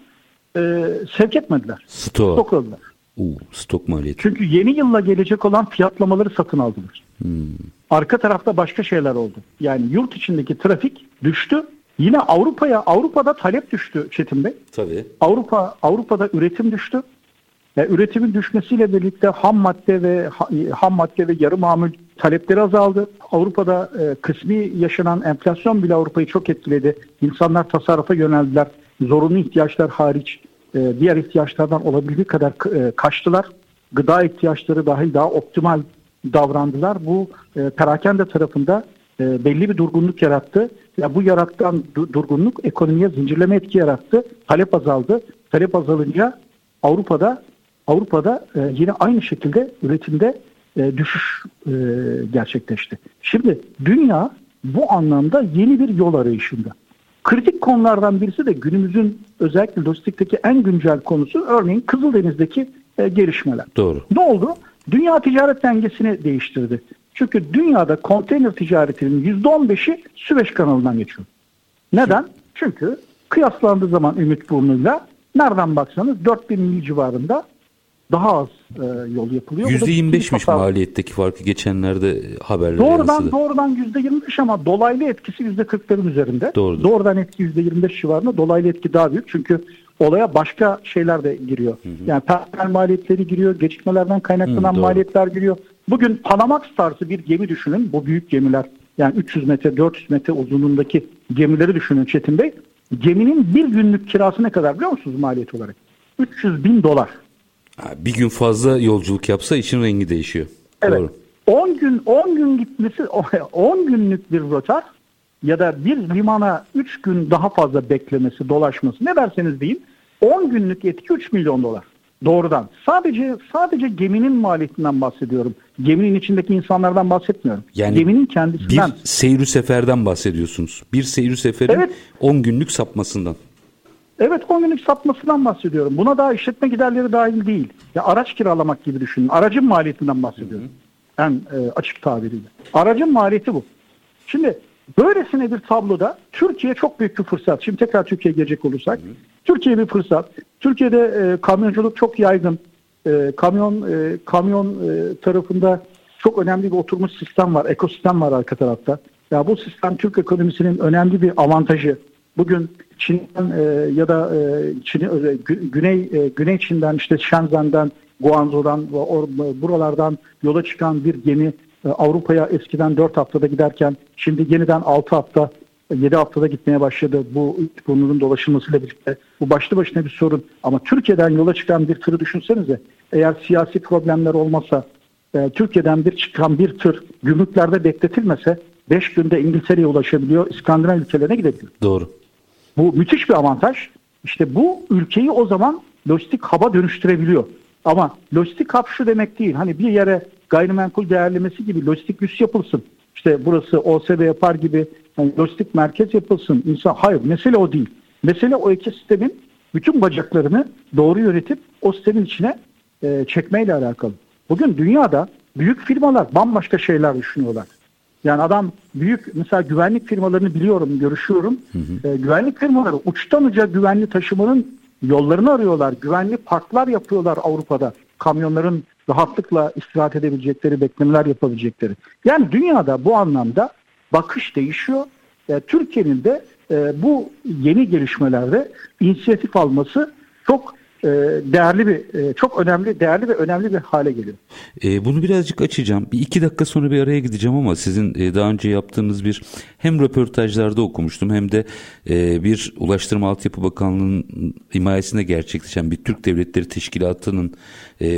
e, sevk etmediler. Stok. Stokladılar. Uu, stok maliyeti. Çünkü yeni yılla gelecek olan fiyatlamaları satın aldılar. Hmm. Arka tarafta başka şeyler oldu. Yani yurt içindeki trafik düştü. Yine Avrupa'ya Avrupa'da talep düştü Çetin Bey. Tabii. Avrupa Avrupa'da üretim düştü. E, üretimin düşmesiyle birlikte ham madde ve ham madde ve yarı mamul talepleri azaldı. Avrupa'da e, kısmi yaşanan enflasyon bile Avrupa'yı çok etkiledi. İnsanlar tasarrufa yöneldiler. Zorunlu ihtiyaçlar hariç e, diğer ihtiyaçlardan olabildiği kadar e, kaçtılar. Gıda ihtiyaçları dahil daha optimal davrandılar. Bu e, perakende tarafında e, belli bir durgunluk yarattı. Ya bu yarattan du- durgunluk ekonomiye zincirleme etki yarattı. Talep azaldı. Talep azalınca Avrupa'da Avrupa'da e, yine aynı şekilde üretimde e, düşüş e, gerçekleşti. Şimdi dünya bu anlamda yeni bir yol arayışında. Kritik konulardan birisi de günümüzün özellikle lojistikteki en güncel konusu örneğin Kızıldeniz'deki e, gelişmeler. Doğru. Ne oldu? Dünya ticaret dengesini değiştirdi. Çünkü dünyada konteyner ticaretinin %15'i Süveyş kanalından geçiyor. Neden? Çünkü kıyaslandığı zaman Ümit Burnu'yla nereden baksanız 4000 mil civarında daha az e, yol yapılıyor. %25'miş maliyetteki farkı geçenlerde haberler Doğrudan yansıdı. doğrudan %25 ama dolaylı etkisi %40'ların üzerinde. Doğrudur. Doğrudan etki %25 civarında dolaylı etki daha büyük. Çünkü olaya başka şeyler de giriyor. Hı hı. Yani personel maliyetleri giriyor, gecikmelerden kaynaklanan hı, maliyetler giriyor. Bugün Panamax tarzı bir gemi düşünün. Bu büyük gemiler yani 300 metre 400 metre uzunluğundaki gemileri düşünün Çetin Bey. Geminin bir günlük kirası ne kadar biliyor musunuz maliyet olarak? 300 bin dolar. Bir gün fazla yolculuk yapsa işin rengi değişiyor. Evet. Doğru. 10 gün 10 gün gitmesi 10 günlük bir rotar ya da bir limana 3 gün daha fazla beklemesi, dolaşması ne derseniz deyin 10 günlük etki 3 milyon dolar. Doğrudan. Sadece sadece geminin maliyetinden bahsediyorum. Geminin içindeki insanlardan bahsetmiyorum. Yani geminin kendisinden. Bir seyri seferden bahsediyorsunuz. Bir seyri seferin evet. 10 günlük sapmasından. Evet 10 günlük sapmasından bahsediyorum. Buna daha işletme giderleri dahil değil. Ya araç kiralamak gibi düşünün. Aracın maliyetinden bahsediyorum. Hı hı. En e, açık tabiriyle. Aracın maliyeti bu. Şimdi böylesine bir tabloda Türkiye çok büyük bir fırsat. Şimdi tekrar Türkiye'ye gelecek olursak. Hı hı. Türkiye bir fırsat. Türkiye'de e, kamyonculuk çok yaygın. E, kamyon e, kamyon e, tarafında çok önemli bir oturmuş sistem var. Ekosistem var arka tarafta. Ya bu sistem Türk ekonomisinin önemli bir avantajı. Bugün Çin'den e, ya da e, Çin, e, Güney e, Güney Çin'den işte Shenzhen'den, Guangzhou'dan or, buralardan yola çıkan bir gemi e, Avrupa'ya eskiden 4 haftada giderken şimdi yeniden 6 hafta 7 haftada gitmeye başladı. Bu burnunun dolaşılmasıyla birlikte. Bu başlı başına bir sorun. Ama Türkiye'den yola çıkan bir tırı düşünsenize. Eğer siyasi problemler olmasa e, Türkiye'den bir çıkan bir tır gümrüklerde bekletilmese 5 günde İngiltere'ye ulaşabiliyor. İskandinav ülkelerine gidebiliyor. Doğru. Bu müthiş bir avantaj. İşte bu ülkeyi o zaman lojistik haba dönüştürebiliyor. Ama lojistik hap şu demek değil. Hani bir yere gayrimenkul değerlemesi gibi lojistik üs yapılsın. İşte burası OSB yapar gibi yani lojistik merkez yapılsın. İnsan hayır mesele o değil. Mesele o iki sistemin bütün bacaklarını doğru yönetip o sistemin içine e, çekmeyle alakalı. Bugün dünyada büyük firmalar bambaşka şeyler düşünüyorlar. Yani adam büyük mesela güvenlik firmalarını biliyorum, görüşüyorum. Hı hı. E, güvenlik firmaları uçtan uca güvenli taşımanın yollarını arıyorlar. Güvenli parklar yapıyorlar Avrupa'da. Kamyonların rahatlıkla istirahat edebilecekleri, beklemeler yapabilecekleri. Yani dünyada bu anlamda bakış değişiyor. E, Türkiye'nin de e, bu yeni gelişmelerde inisiyatif alması çok değerli bir e, çok önemli değerli ve önemli bir hale geliyor. E, bunu birazcık açacağım. Bir iki dakika sonra bir araya gideceğim ama sizin e, daha önce yaptığınız bir hem röportajlarda okumuştum hem de e, bir Ulaştırma Altyapı Bakanlığı'nın himayesinde gerçekleşen bir Türk Devletleri Teşkilatı'nın e,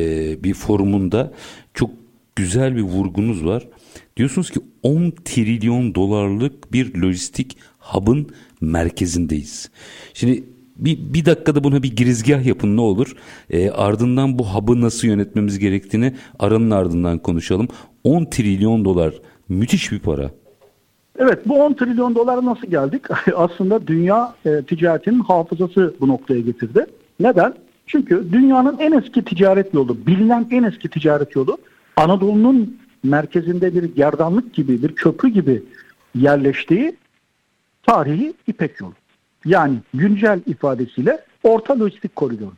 bir forumunda çok güzel bir vurgunuz var. Diyorsunuz ki 10 trilyon dolarlık bir lojistik hub'ın merkezindeyiz. Şimdi bir, bir dakikada buna bir girizgah yapın ne olur. E, ardından bu hub'ı nasıl yönetmemiz gerektiğini aranın ardından konuşalım. 10 trilyon dolar müthiş bir para. Evet bu 10 trilyon dolara nasıl geldik? Aslında dünya e, ticaretinin hafızası bu noktaya getirdi. Neden? Çünkü dünyanın en eski ticaret yolu, bilinen en eski ticaret yolu Anadolu'nun merkezinde bir gerdanlık gibi, bir köprü gibi yerleştiği tarihi İpek yolu. Yani güncel ifadesiyle orta lojistik koridoru.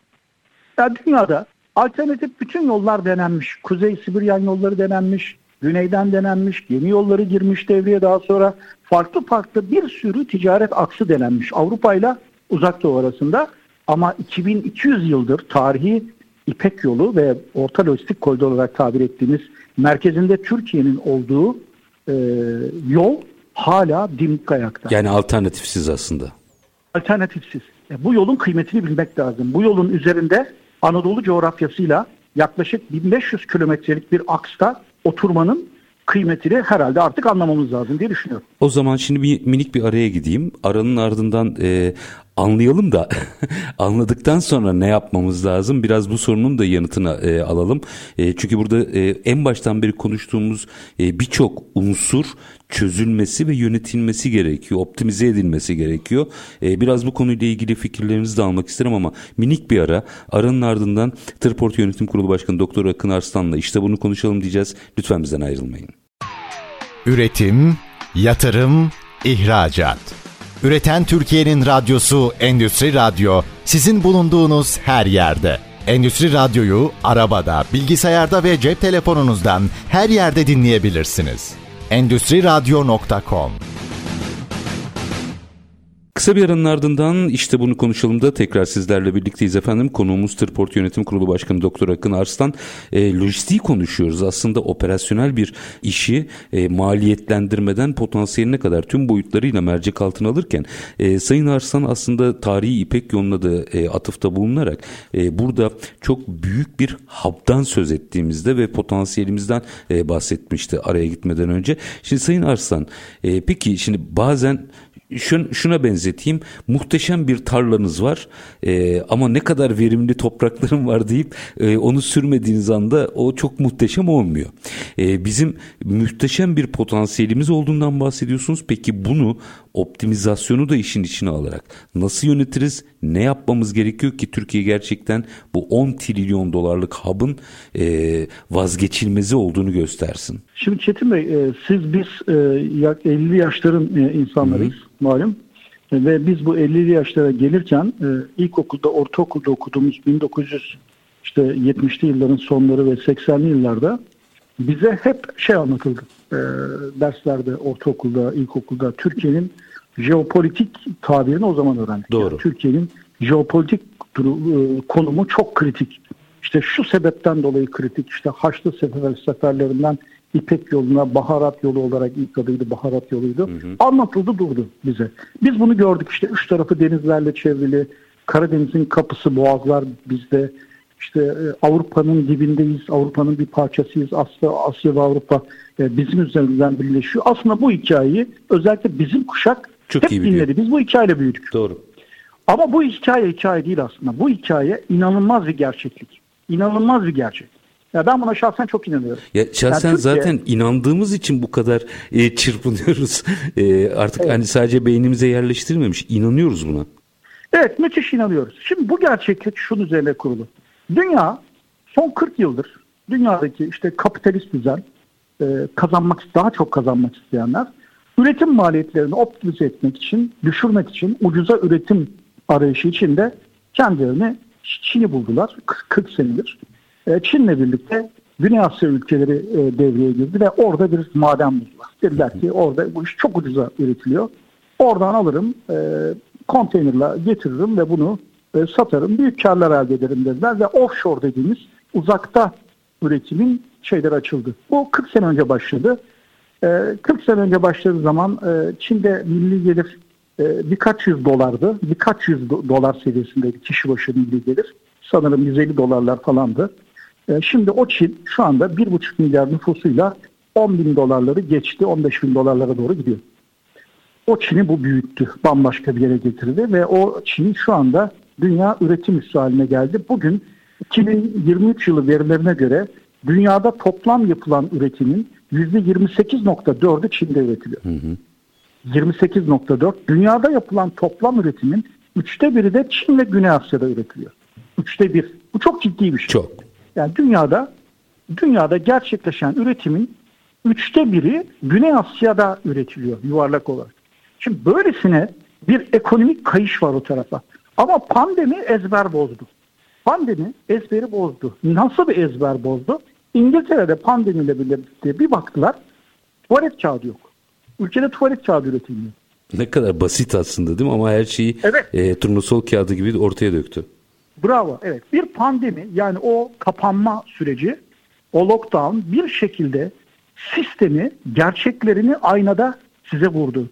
Yani dünyada alternatif bütün yollar denenmiş. Kuzey Sibiryan yolları denenmiş, güneyden denenmiş, yeni yolları girmiş devreye daha sonra farklı farklı bir sürü ticaret aksı denenmiş Avrupa ile uzak doğu arasında. Ama 2200 yıldır tarihi İpek yolu ve orta lojistik koridor olarak tabir ettiğimiz merkezinde Türkiye'nin olduğu e, yol hala dimdik ayakta. Yani alternatifsiz aslında alternatifsiz. E, bu yolun kıymetini bilmek lazım. Bu yolun üzerinde Anadolu coğrafyasıyla yaklaşık 1500 kilometrelik bir aksta oturmanın kıymetini herhalde artık anlamamız lazım diye düşünüyorum. O zaman şimdi bir minik bir araya gideyim. Aranın ardından e, anlayalım da anladıktan sonra ne yapmamız lazım? Biraz bu sorunun da yanıtını e, alalım. E, çünkü burada e, en baştan beri konuştuğumuz e, birçok unsur çözülmesi ve yönetilmesi gerekiyor, optimize edilmesi gerekiyor. E, biraz bu konuyla ilgili fikirlerinizi de almak isterim ama minik bir ara. Aranın ardından Tırport Yönetim Kurulu Başkanı Doktor Akın Arslan'la işte bunu konuşalım diyeceğiz. Lütfen bizden ayrılmayın. Üretim, yatırım, ihracat. Üreten Türkiye'nin radyosu Endüstri Radyo sizin bulunduğunuz her yerde. Endüstri Radyo'yu arabada, bilgisayarda ve cep telefonunuzdan her yerde dinleyebilirsiniz. Endüstri Radyo.com Kısa bir aranın ardından işte bunu konuşalım da tekrar sizlerle birlikteyiz efendim. Konuğumuz Tırport Yönetim Kurulu Başkanı Doktor Akın Arslan. E, lojistiği konuşuyoruz. Aslında operasyonel bir işi e, maliyetlendirmeden potansiyeline kadar tüm boyutlarıyla mercek altına alırken e, Sayın Arslan aslında tarihi İpek yoluna da e, atıfta bulunarak e, burada çok büyük bir hub'dan söz ettiğimizde ve potansiyelimizden e, bahsetmişti araya gitmeden önce. Şimdi Sayın Arslan e, peki şimdi bazen şun, şuna benzeteyim. Muhteşem bir tarlanız var e, ama ne kadar verimli topraklarım var deyip e, onu sürmediğiniz anda o çok muhteşem olmuyor. E, bizim muhteşem bir potansiyelimiz olduğundan bahsediyorsunuz. Peki bunu optimizasyonu da işin içine alarak nasıl yönetiriz? Ne yapmamız gerekiyor ki Türkiye gerçekten bu 10 trilyon dolarlık hub'ın e, vazgeçilmezi olduğunu göstersin? Şimdi Çetin Bey e, siz biz e, 50 yaşların e, insanlarıyız. Hı-hı malum. Ve biz bu 50'li yaşlara gelirken e, ilkokulda, ortaokulda okuduğumuz 1900 işte 70'li yılların sonları ve 80'li yıllarda bize hep şey anlatıldı. E, derslerde, ortaokulda, ilkokulda Türkiye'nin jeopolitik tabirini o zaman öğrendik. Doğru. Yani Türkiye'nin jeopolitik e, konumu çok kritik. İşte şu sebepten dolayı kritik. İşte Haçlı sefer, seferlerinden İpek yoluna baharat yolu olarak ilk adıydı baharat yoluydu. Hı hı. Anlatıldı durdu bize. Biz bunu gördük işte üç tarafı denizlerle çevrili. Karadeniz'in kapısı boğazlar bizde. İşte e, Avrupa'nın dibindeyiz. Avrupa'nın bir parçasıyız. Asya, Asya ve Avrupa e, bizim üzerinden birleşiyor. Aslında bu hikayeyi özellikle bizim kuşak Çok hep dinledi. Biz bu hikayeyle büyüdük. Doğru. Ama bu hikaye hikaye değil aslında. Bu hikaye inanılmaz bir gerçeklik. İnanılmaz bir gerçek. Ya ben buna şahsen çok inanıyorum. Ya şahsen yani Türkiye, zaten inandığımız için bu kadar e, çırpınıyoruz. E, artık evet. hani sadece beynimize yerleştirmemiş. İnanıyoruz buna. Evet müthiş inanıyoruz. Şimdi bu gerçeklik şunun üzerine kurulu. Dünya son 40 yıldır dünyadaki işte kapitalist düzen e, kazanmak daha çok kazanmak isteyenler üretim maliyetlerini optimize etmek için, düşürmek için ucuza üretim arayışı içinde kendilerini Çin'i buldular 40 senedir. E, Çin'le birlikte Güney Asya ülkeleri e, devreye girdi ve orada bir maden buldular. Dediler ki orada bu iş çok ucuza üretiliyor. Oradan alırım, e, konteynerla getiririm ve bunu e, satarım, büyük karlar elde ederim dediler ve offshore dediğimiz uzakta üretimin şeyler açıldı. Bu 40 sene önce başladı. E, 40 sene önce başladığı zaman e, Çin'de milli gelir e, birkaç yüz dolardı. Birkaç yüz dolar seviyesindeydi kişi başı milli gelir. Sanırım 150 dolarlar falandı. E, şimdi o Çin şu anda 1,5 milyar nüfusuyla 10 bin dolarları geçti, 15 bin dolarlara doğru gidiyor. O Çin'i bu büyüttü, bambaşka bir yere getirdi ve o Çin şu anda dünya üretim üssü haline geldi. Bugün 2023 yılı verilerine göre dünyada toplam yapılan üretimin %28.4'ü Çin'de üretiliyor. Hı hı. 28.4. Dünyada yapılan toplam üretimin üçte biri de Çin ve Güney Asya'da üretiliyor. Üçte bir. Bu çok ciddi bir şey. Çok. Yani dünyada dünyada gerçekleşen üretimin üçte biri Güney Asya'da üretiliyor yuvarlak olarak. Şimdi böylesine bir ekonomik kayış var o tarafa. Ama pandemi ezber bozdu. Pandemi ezberi bozdu. Nasıl bir ezber bozdu? İngiltere'de pandemiyle birlikte bir baktılar tuvalet kağıdı yok. Ülkede tuvalet kağıdı üretilmiyor. Ne kadar basit aslında değil mi? Ama her şeyi evet. e, turnusol kağıdı gibi ortaya döktü. Bravo. Evet. Bir pandemi yani o kapanma süreci, o lockdown bir şekilde sistemi, gerçeklerini aynada size vurdu.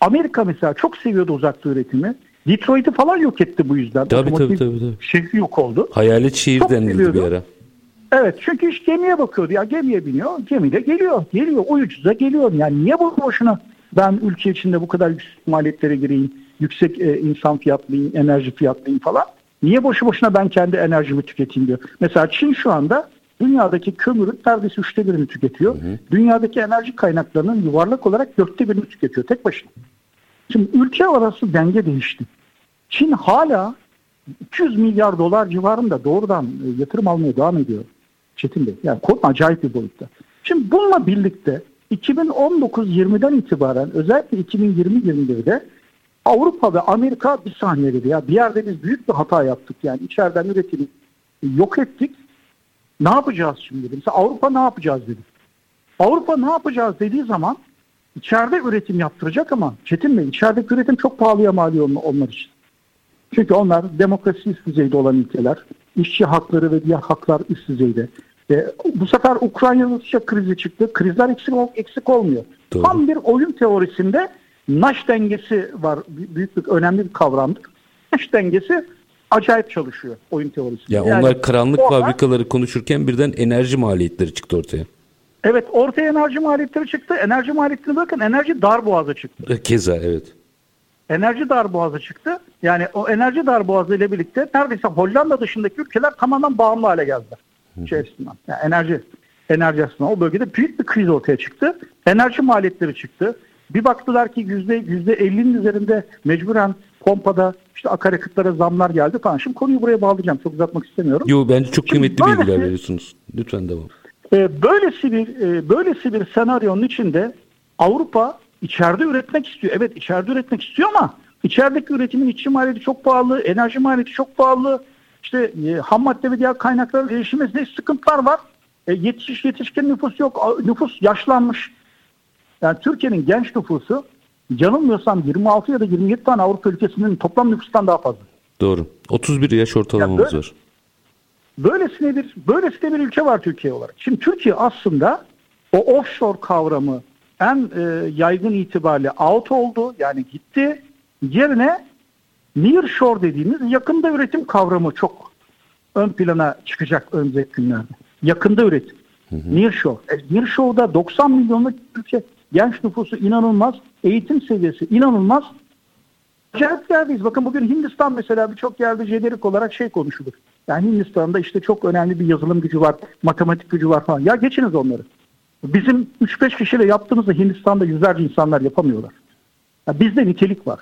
Amerika mesela çok seviyordu uzakta üretimi. Detroit'i falan yok etti bu yüzden. Tabii tabii, tabii tabii. Şehri yok oldu. Hayalet şehir çok denildi seviyordu. bir ara. Evet çünkü iş gemiye bakıyordu. Ya gemiye biniyor, gemiyle geliyor. Geliyor, o ucuza geliyor. Yani niye bu boşuna ben ülke içinde bu kadar yüksek maliyetlere gireyim, yüksek e, insan fiyatlayayım, enerji fiyatlayayım falan. Niye boşu boşuna ben kendi enerjimi tüketeyim diyor. Mesela Çin şu anda dünyadaki kömürün neredeyse üçte birini tüketiyor. Hı hı. Dünyadaki enerji kaynaklarının yuvarlak olarak dörtte birini tüketiyor tek başına. Şimdi ülke arası denge değişti. Çin hala 200 milyar dolar civarında doğrudan e, yatırım almaya devam ediyor. Çetin Bey. Yani konu acayip bir boyutta. Şimdi bununla birlikte 2019-20'den itibaren özellikle 2020-21'de Avrupa ve Amerika bir saniye dedi ya bir yerde biz büyük bir hata yaptık yani içeriden üretimi yok ettik. Ne yapacağız şimdi dedi. Mesela Avrupa ne yapacağız dedi. Avrupa ne yapacağız dediği zaman içeride üretim yaptıracak ama Çetin Bey içerideki üretim çok pahalıya mal onlar için. Çünkü onlar demokrasi üst düzeyde olan ülkeler, işçi hakları ve diğer haklar üst düzeyde. E, bu sefer Ukrayna-Rusya krizi çıktı. Krizler eksik, eksik olmuyor. Doğru. Tam bir oyun teorisinde Naş dengesi var. Büyük bir önemli bir kavramdır. Naş dengesi acayip çalışıyor oyun teorisinde. Ya yani onlar karanlık fabrikaları konuşurken birden enerji maliyetleri çıktı ortaya. Evet ortaya enerji maliyetleri çıktı. Enerji maliyetini bakın enerji dar boğaza çıktı. E, keza evet. Enerji dar boğaza çıktı. Yani o enerji dar boğazı ile birlikte neredeyse Hollanda dışındaki ülkeler tamamen bağımlı hale geldiler şey açısından. Yani enerji enerji açısından o bölgede büyük bir kriz ortaya çıktı. Enerji maliyetleri çıktı. Bir baktılar ki yüzde yüzde 50'nin üzerinde mecburen pompada işte akaryakıtlara zamlar geldi falan. Şimdi konuyu buraya bağlayacağım. Çok uzatmak istemiyorum. Yo bence çok kıymetli Şimdi bilgiler böylesi, veriyorsunuz. Lütfen devam. E, böylesi bir e, böylesi bir senaryonun içinde Avrupa içeride üretmek istiyor. Evet içeride üretmek istiyor ama içerideki üretimin işçi maliyeti çok pahalı, enerji maliyeti çok pahalı, işte e, ham madde ve diğer kaynaklara erişimizde sıkıntılar var. E, yetiş, yetişkin nüfus yok. Nüfus yaşlanmış. Yani Türkiye'nin genç nüfusu yanılmıyorsam 26 ya da 27 tane Avrupa ülkesinin toplam nüfustan daha fazla. Doğru. 31 yaş ortalamamız yani böyle, var. Böylesine bir, böylesine bir ülke var Türkiye olarak. Şimdi Türkiye aslında o offshore kavramı en e, yaygın itibariyle out oldu. Yani gitti. Yerine Nearshore dediğimiz yakında üretim kavramı çok ön plana çıkacak önümüzdeki günlerde. Yakında üretim. Hı hı. Nearshore. E, Nearshore'da 90 milyonluk ülke genç nüfusu inanılmaz, eğitim seviyesi inanılmaz. Acayip yerdeyiz. Bakın bugün Hindistan mesela birçok yerde jenerik olarak şey konuşulur. Yani Hindistan'da işte çok önemli bir yazılım gücü var, matematik gücü var falan. Ya geçiniz onları. Bizim 3-5 kişiyle yaptığımızda Hindistan'da yüzlerce insanlar yapamıyorlar. Ya bizde nitelik var.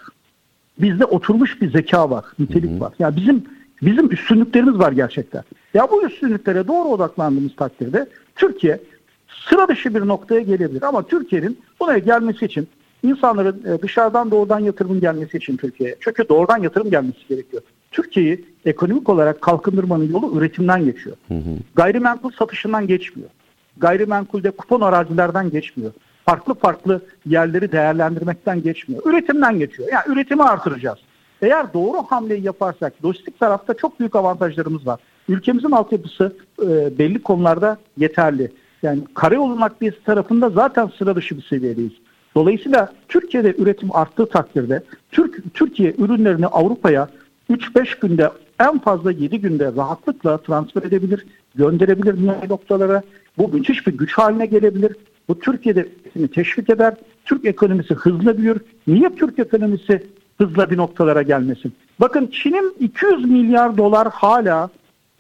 Bizde oturmuş bir zeka var, nitelik hı hı. var. Yani bizim bizim üstünlüklerimiz var gerçekten. Ya bu üstünlüklere doğru odaklandığımız takdirde Türkiye sıra dışı bir noktaya gelebilir. Ama Türkiye'nin buraya gelmesi için insanların e, dışarıdan doğrudan yatırımın gelmesi için Türkiye'ye. Çünkü doğrudan yatırım gelmesi gerekiyor. Türkiye'yi ekonomik olarak kalkındırmanın yolu üretimden geçiyor. Hı hı. Gayrimenkul satışından geçmiyor. Gayrimenkulde kupon arazilerden geçmiyor farklı farklı yerleri değerlendirmekten geçmiyor. Üretimden geçiyor. Yani üretimi artıracağız. Eğer doğru hamleyi yaparsak lojistik tarafta çok büyük avantajlarımız var. Ülkemizin altyapısı e, belli konularda yeterli. Yani karayolu nakliyesi tarafında zaten sıra dışı bir seviyedeyiz. Dolayısıyla Türkiye'de üretim arttığı takdirde Türk, Türkiye ürünlerini Avrupa'ya 3-5 günde en fazla 7 günde rahatlıkla transfer edebilir, gönderebilir nihai noktalara. Bu müthiş bir güç haline gelebilir. Bu Türkiye'de teşvik eder. Türk ekonomisi hızla büyür. Niye Türk ekonomisi hızla bir noktalara gelmesin? Bakın Çin'in 200 milyar dolar hala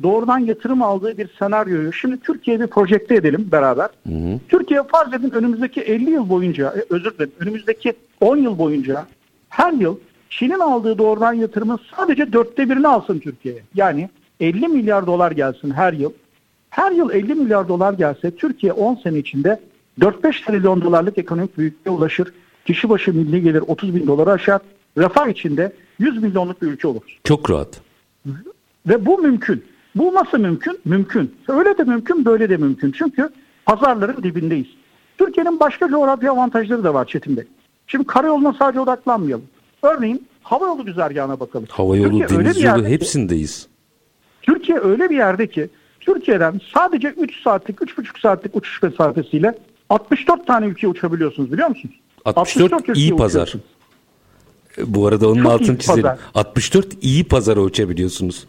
doğrudan yatırım aldığı bir senaryoyu şimdi Türkiye'de projekte edelim beraber. Hı hı. Türkiye farz edin önümüzdeki 50 yıl boyunca, e, özür dilerim önümüzdeki 10 yıl boyunca her yıl Çin'in aldığı doğrudan yatırımın sadece dörtte birini alsın Türkiye'ye. Yani 50 milyar dolar gelsin her yıl. Her yıl 50 milyar dolar gelse Türkiye 10 sene içinde 4-5 trilyon dolarlık ekonomik büyüklüğe ulaşır. Kişi başı milli gelir 30 bin doları aşar. Refah içinde 100 milyonluk bir ülke olur. Çok rahat. Ve bu mümkün. Bu nasıl mümkün? Mümkün. Öyle de mümkün, böyle de mümkün. Çünkü pazarların dibindeyiz. Türkiye'nin başka coğrafya avantajları da var Çetin Bey. Şimdi karayoluna sadece odaklanmayalım. Örneğin havayolu güzergahına bakalım. Havayolu, Türkiye deniz yolu hepsindeyiz. Türkiye öyle bir yerde ki Türkiye'den sadece 3 saatlik, 3,5 saatlik uçuş mesafesiyle 64 tane ülkeye uçabiliyorsunuz biliyor musunuz? 64, 64 iyi pazar. Bu arada onun Çok altını çizelim. Pazar. 64 iyi pazara uçabiliyorsunuz.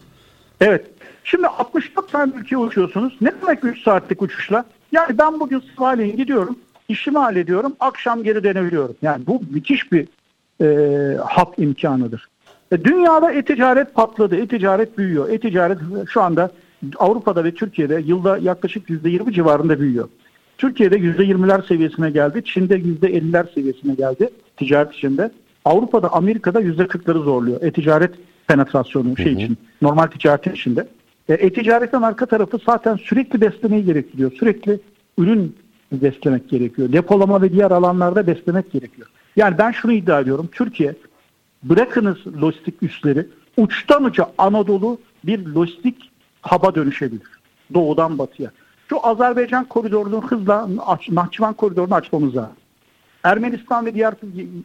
Evet. Şimdi 64 tane ülkeye uçuyorsunuz. Ne demek 3 saatlik uçuşla? Yani ben bugün sabahleyin gidiyorum, işimi hallediyorum, akşam geri dönebiliyorum. Yani bu müthiş bir e, hat imkanıdır. E, dünyada e-ticaret patladı, e-ticaret büyüyor. E-ticaret şu anda Avrupa'da ve Türkiye'de yılda yaklaşık %20 civarında büyüyor. Türkiye'de %20'ler seviyesine geldi. Çin'de %50'ler seviyesine geldi ticaret içinde. Avrupa'da, Amerika'da %40'ları zorluyor. E-ticaret penetrasyonu şey için, normal ticaretin içinde. E, e-ticaretin arka tarafı zaten sürekli beslemeyi gerektiriyor. Sürekli ürün beslemek gerekiyor. Depolama ve diğer alanlarda beslemek gerekiyor. Yani ben şunu iddia ediyorum. Türkiye bırakınız lojistik üsleri uçtan uca Anadolu bir lojistik haba dönüşebilir. Doğudan batıya. Şu Azerbaycan koridorunu hızla Nahçıvan koridorunu açmamız lazım. Ermenistan ve diğer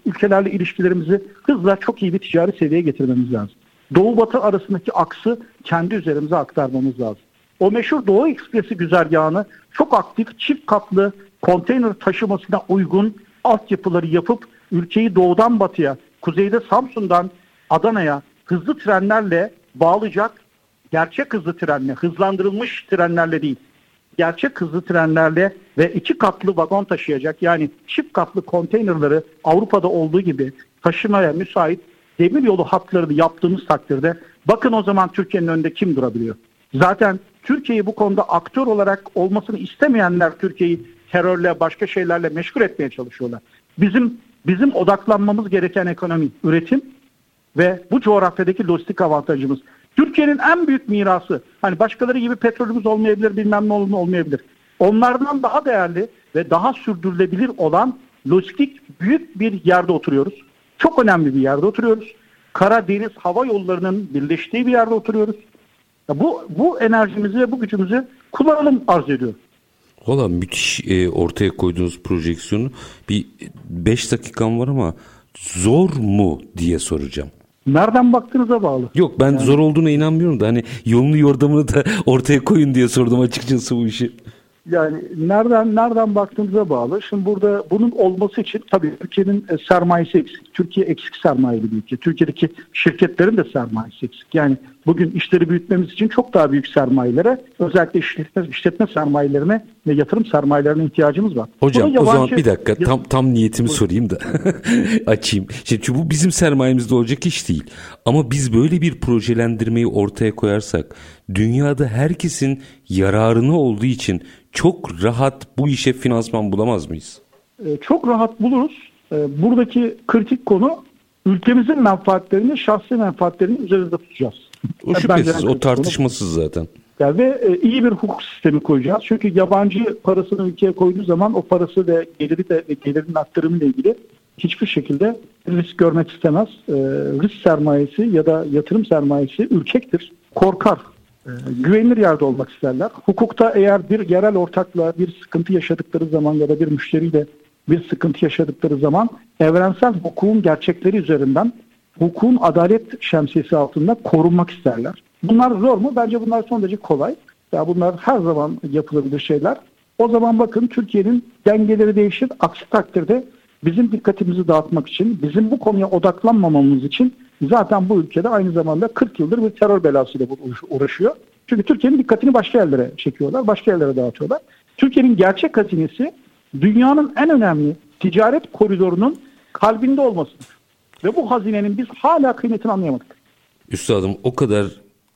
ülkelerle ilişkilerimizi hızla çok iyi bir ticari seviyeye getirmemiz lazım. Doğu batı arasındaki aksı kendi üzerimize aktarmamız lazım. O meşhur Doğu Ekspresi güzergahını çok aktif çift katlı konteyner taşımasına uygun altyapıları yapıp ülkeyi doğudan batıya, kuzeyde Samsun'dan Adana'ya hızlı trenlerle bağlayacak gerçek hızlı trenle, hızlandırılmış trenlerle değil, gerçek hızlı trenlerle ve iki katlı vagon taşıyacak yani çift katlı konteynerları Avrupa'da olduğu gibi taşımaya müsait demir yolu hatlarını yaptığımız takdirde bakın o zaman Türkiye'nin önünde kim durabiliyor? Zaten Türkiye'yi bu konuda aktör olarak olmasını istemeyenler Türkiye'yi terörle başka şeylerle meşgul etmeye çalışıyorlar. Bizim bizim odaklanmamız gereken ekonomi, üretim ve bu coğrafyadaki lojistik avantajımız. Türkiye'nin en büyük mirası, hani başkaları gibi petrolümüz olmayabilir, bilmem ne olmayabilir. Onlardan daha değerli ve daha sürdürülebilir olan lojistik büyük bir yerde oturuyoruz. Çok önemli bir yerde oturuyoruz. Kara, deniz, hava yollarının birleştiği bir yerde oturuyoruz. Bu, bu enerjimizi ve bu gücümüzü kullanalım arz ediyor. Valla müthiş e, ortaya koyduğunuz projeksiyonu bir 5 dakikam var ama zor mu diye soracağım. Nereden baktığınıza bağlı. Yok ben yani. zor olduğuna inanmıyorum da hani yolunu yordamını da ortaya koyun diye sordum açıkçası bu işi. Yani nereden nereden baktığınıza bağlı. Şimdi burada bunun olması için tabii Türkiye'nin e, sermayesi eksik. Türkiye eksik sermayeli bir ülke. Türkiye'deki şirketlerin de sermayesi eksik. Yani bugün işleri büyütmemiz için çok daha büyük sermayelere, özellikle işletme, işletme sermayelerine ve yatırım sermayelerine ihtiyacımız var. Hocam o zaman bir dakika tam tam niyetimi sorayım da açayım. Şimdi bu bizim sermayemizde olacak iş değil. Ama biz böyle bir projelendirmeyi ortaya koyarsak dünyada herkesin yararına olduğu için çok rahat bu işe finansman bulamaz mıyız? Ee, çok rahat buluruz. Ee, buradaki kritik konu ülkemizin menfaatlerini, şahsi menfaatlerini üzerinde tutacağız. O şüphesiz, o tartışmasız konu. zaten. Yani ve e, iyi bir hukuk sistemi koyacağız. Çünkü yabancı parasını ülkeye koyduğu zaman o parası ve geliri de ve gelirin aktarımı ile ilgili hiçbir şekilde risk görmek istemez. E, risk sermayesi ya da yatırım sermayesi ürkektir, korkar. E, güvenilir yerde olmak isterler. Hukukta eğer bir yerel ortakla bir sıkıntı yaşadıkları zaman ya da bir müşteriyle bir sıkıntı yaşadıkları zaman evrensel hukukun gerçekleri üzerinden hukukun adalet şemsiyesi altında korunmak isterler. Bunlar zor mu? Bence bunlar son derece kolay. Ya bunlar her zaman yapılabilir şeyler. O zaman bakın Türkiye'nin dengeleri değişir. Aksi takdirde bizim dikkatimizi dağıtmak için, bizim bu konuya odaklanmamamız için zaten bu ülkede aynı zamanda 40 yıldır bir terör belasıyla uğraşıyor. Çünkü Türkiye'nin dikkatini başka yerlere çekiyorlar, başka yerlere dağıtıyorlar. Türkiye'nin gerçek hazinesi dünyanın en önemli ticaret koridorunun kalbinde olmasıdır. Ve bu hazinenin biz hala kıymetini anlayamadık. Üstadım o kadar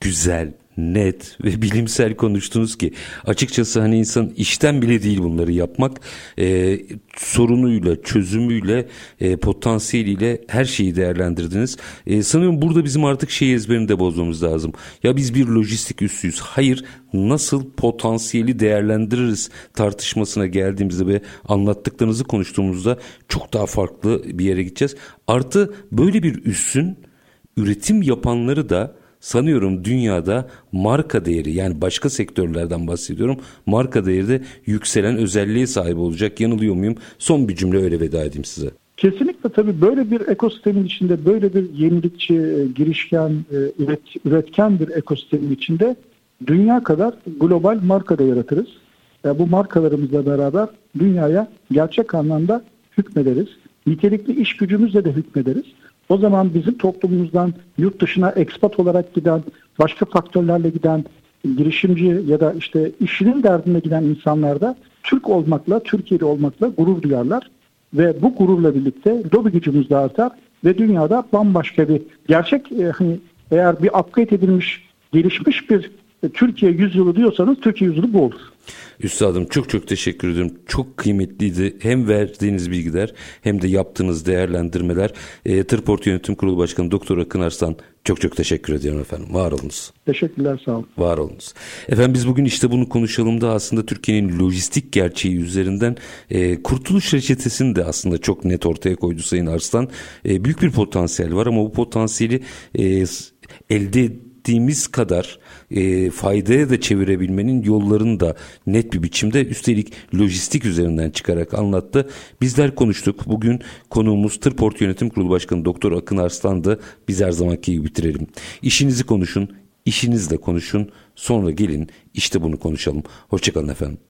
güzel, net ve bilimsel konuştunuz ki açıkçası hani insan işten bile değil bunları yapmak e, sorunuyla çözümüyle e, potansiyeliyle her şeyi değerlendirdiniz. E, sanıyorum burada bizim artık şey ezberini de bozmamız lazım. Ya biz bir lojistik üssüyüz. Hayır nasıl potansiyeli değerlendiririz tartışmasına geldiğimizde ve anlattıklarınızı konuştuğumuzda çok daha farklı bir yere gideceğiz. Artı böyle bir üssün üretim yapanları da sanıyorum dünyada marka değeri yani başka sektörlerden bahsediyorum. Marka değeri de yükselen özelliğe sahip olacak. Yanılıyor muyum? Son bir cümle öyle veda edeyim size. Kesinlikle tabii böyle bir ekosistemin içinde böyle bir yenilikçi, e, girişken, e, üret, üretken bir ekosistemin içinde dünya kadar global marka da yaratırız. Bu markalarımızla beraber dünyaya gerçek anlamda hükmederiz. Nitelikli iş gücümüzle de hükmederiz. O zaman bizim toplumumuzdan yurt dışına ekspat olarak giden, başka faktörlerle giden girişimci ya da işte işinin derdine giden insanlar da Türk olmakla, Türkiye'li olmakla gurur duyarlar. Ve bu gururla birlikte lobi gücümüz de artar ve dünyada bambaşka bir gerçek e, hani eğer bir upgrade edilmiş, gelişmiş bir e, Türkiye yüzyılı diyorsanız Türkiye yüzyılı bu olur. Üstadım çok çok teşekkür ediyorum. Çok kıymetliydi. Hem verdiğiniz bilgiler hem de yaptığınız değerlendirmeler. E, Tırport Yönetim Kurulu Başkanı Doktor Akın Arslan çok çok teşekkür ediyorum efendim. Var olunuz. Teşekkürler sağ olun. Var olunuz. Efendim biz bugün işte bunu konuşalım da aslında Türkiye'nin lojistik gerçeği üzerinden e, kurtuluş reçetesini de aslında çok net ortaya koydu Sayın Arslan. E, büyük bir potansiyel var ama bu potansiyeli e, elde ettiğimiz kadar e, faydaya da çevirebilmenin yollarını da net bir biçimde üstelik lojistik üzerinden çıkarak anlattı. Bizler konuştuk. Bugün konuğumuz Tırport Yönetim Kurulu Başkanı Doktor Akın Arslan'dı. Biz her zamanki gibi bitirelim. İşinizi konuşun, işinizle konuşun. Sonra gelin işte bunu konuşalım. Hoşçakalın efendim.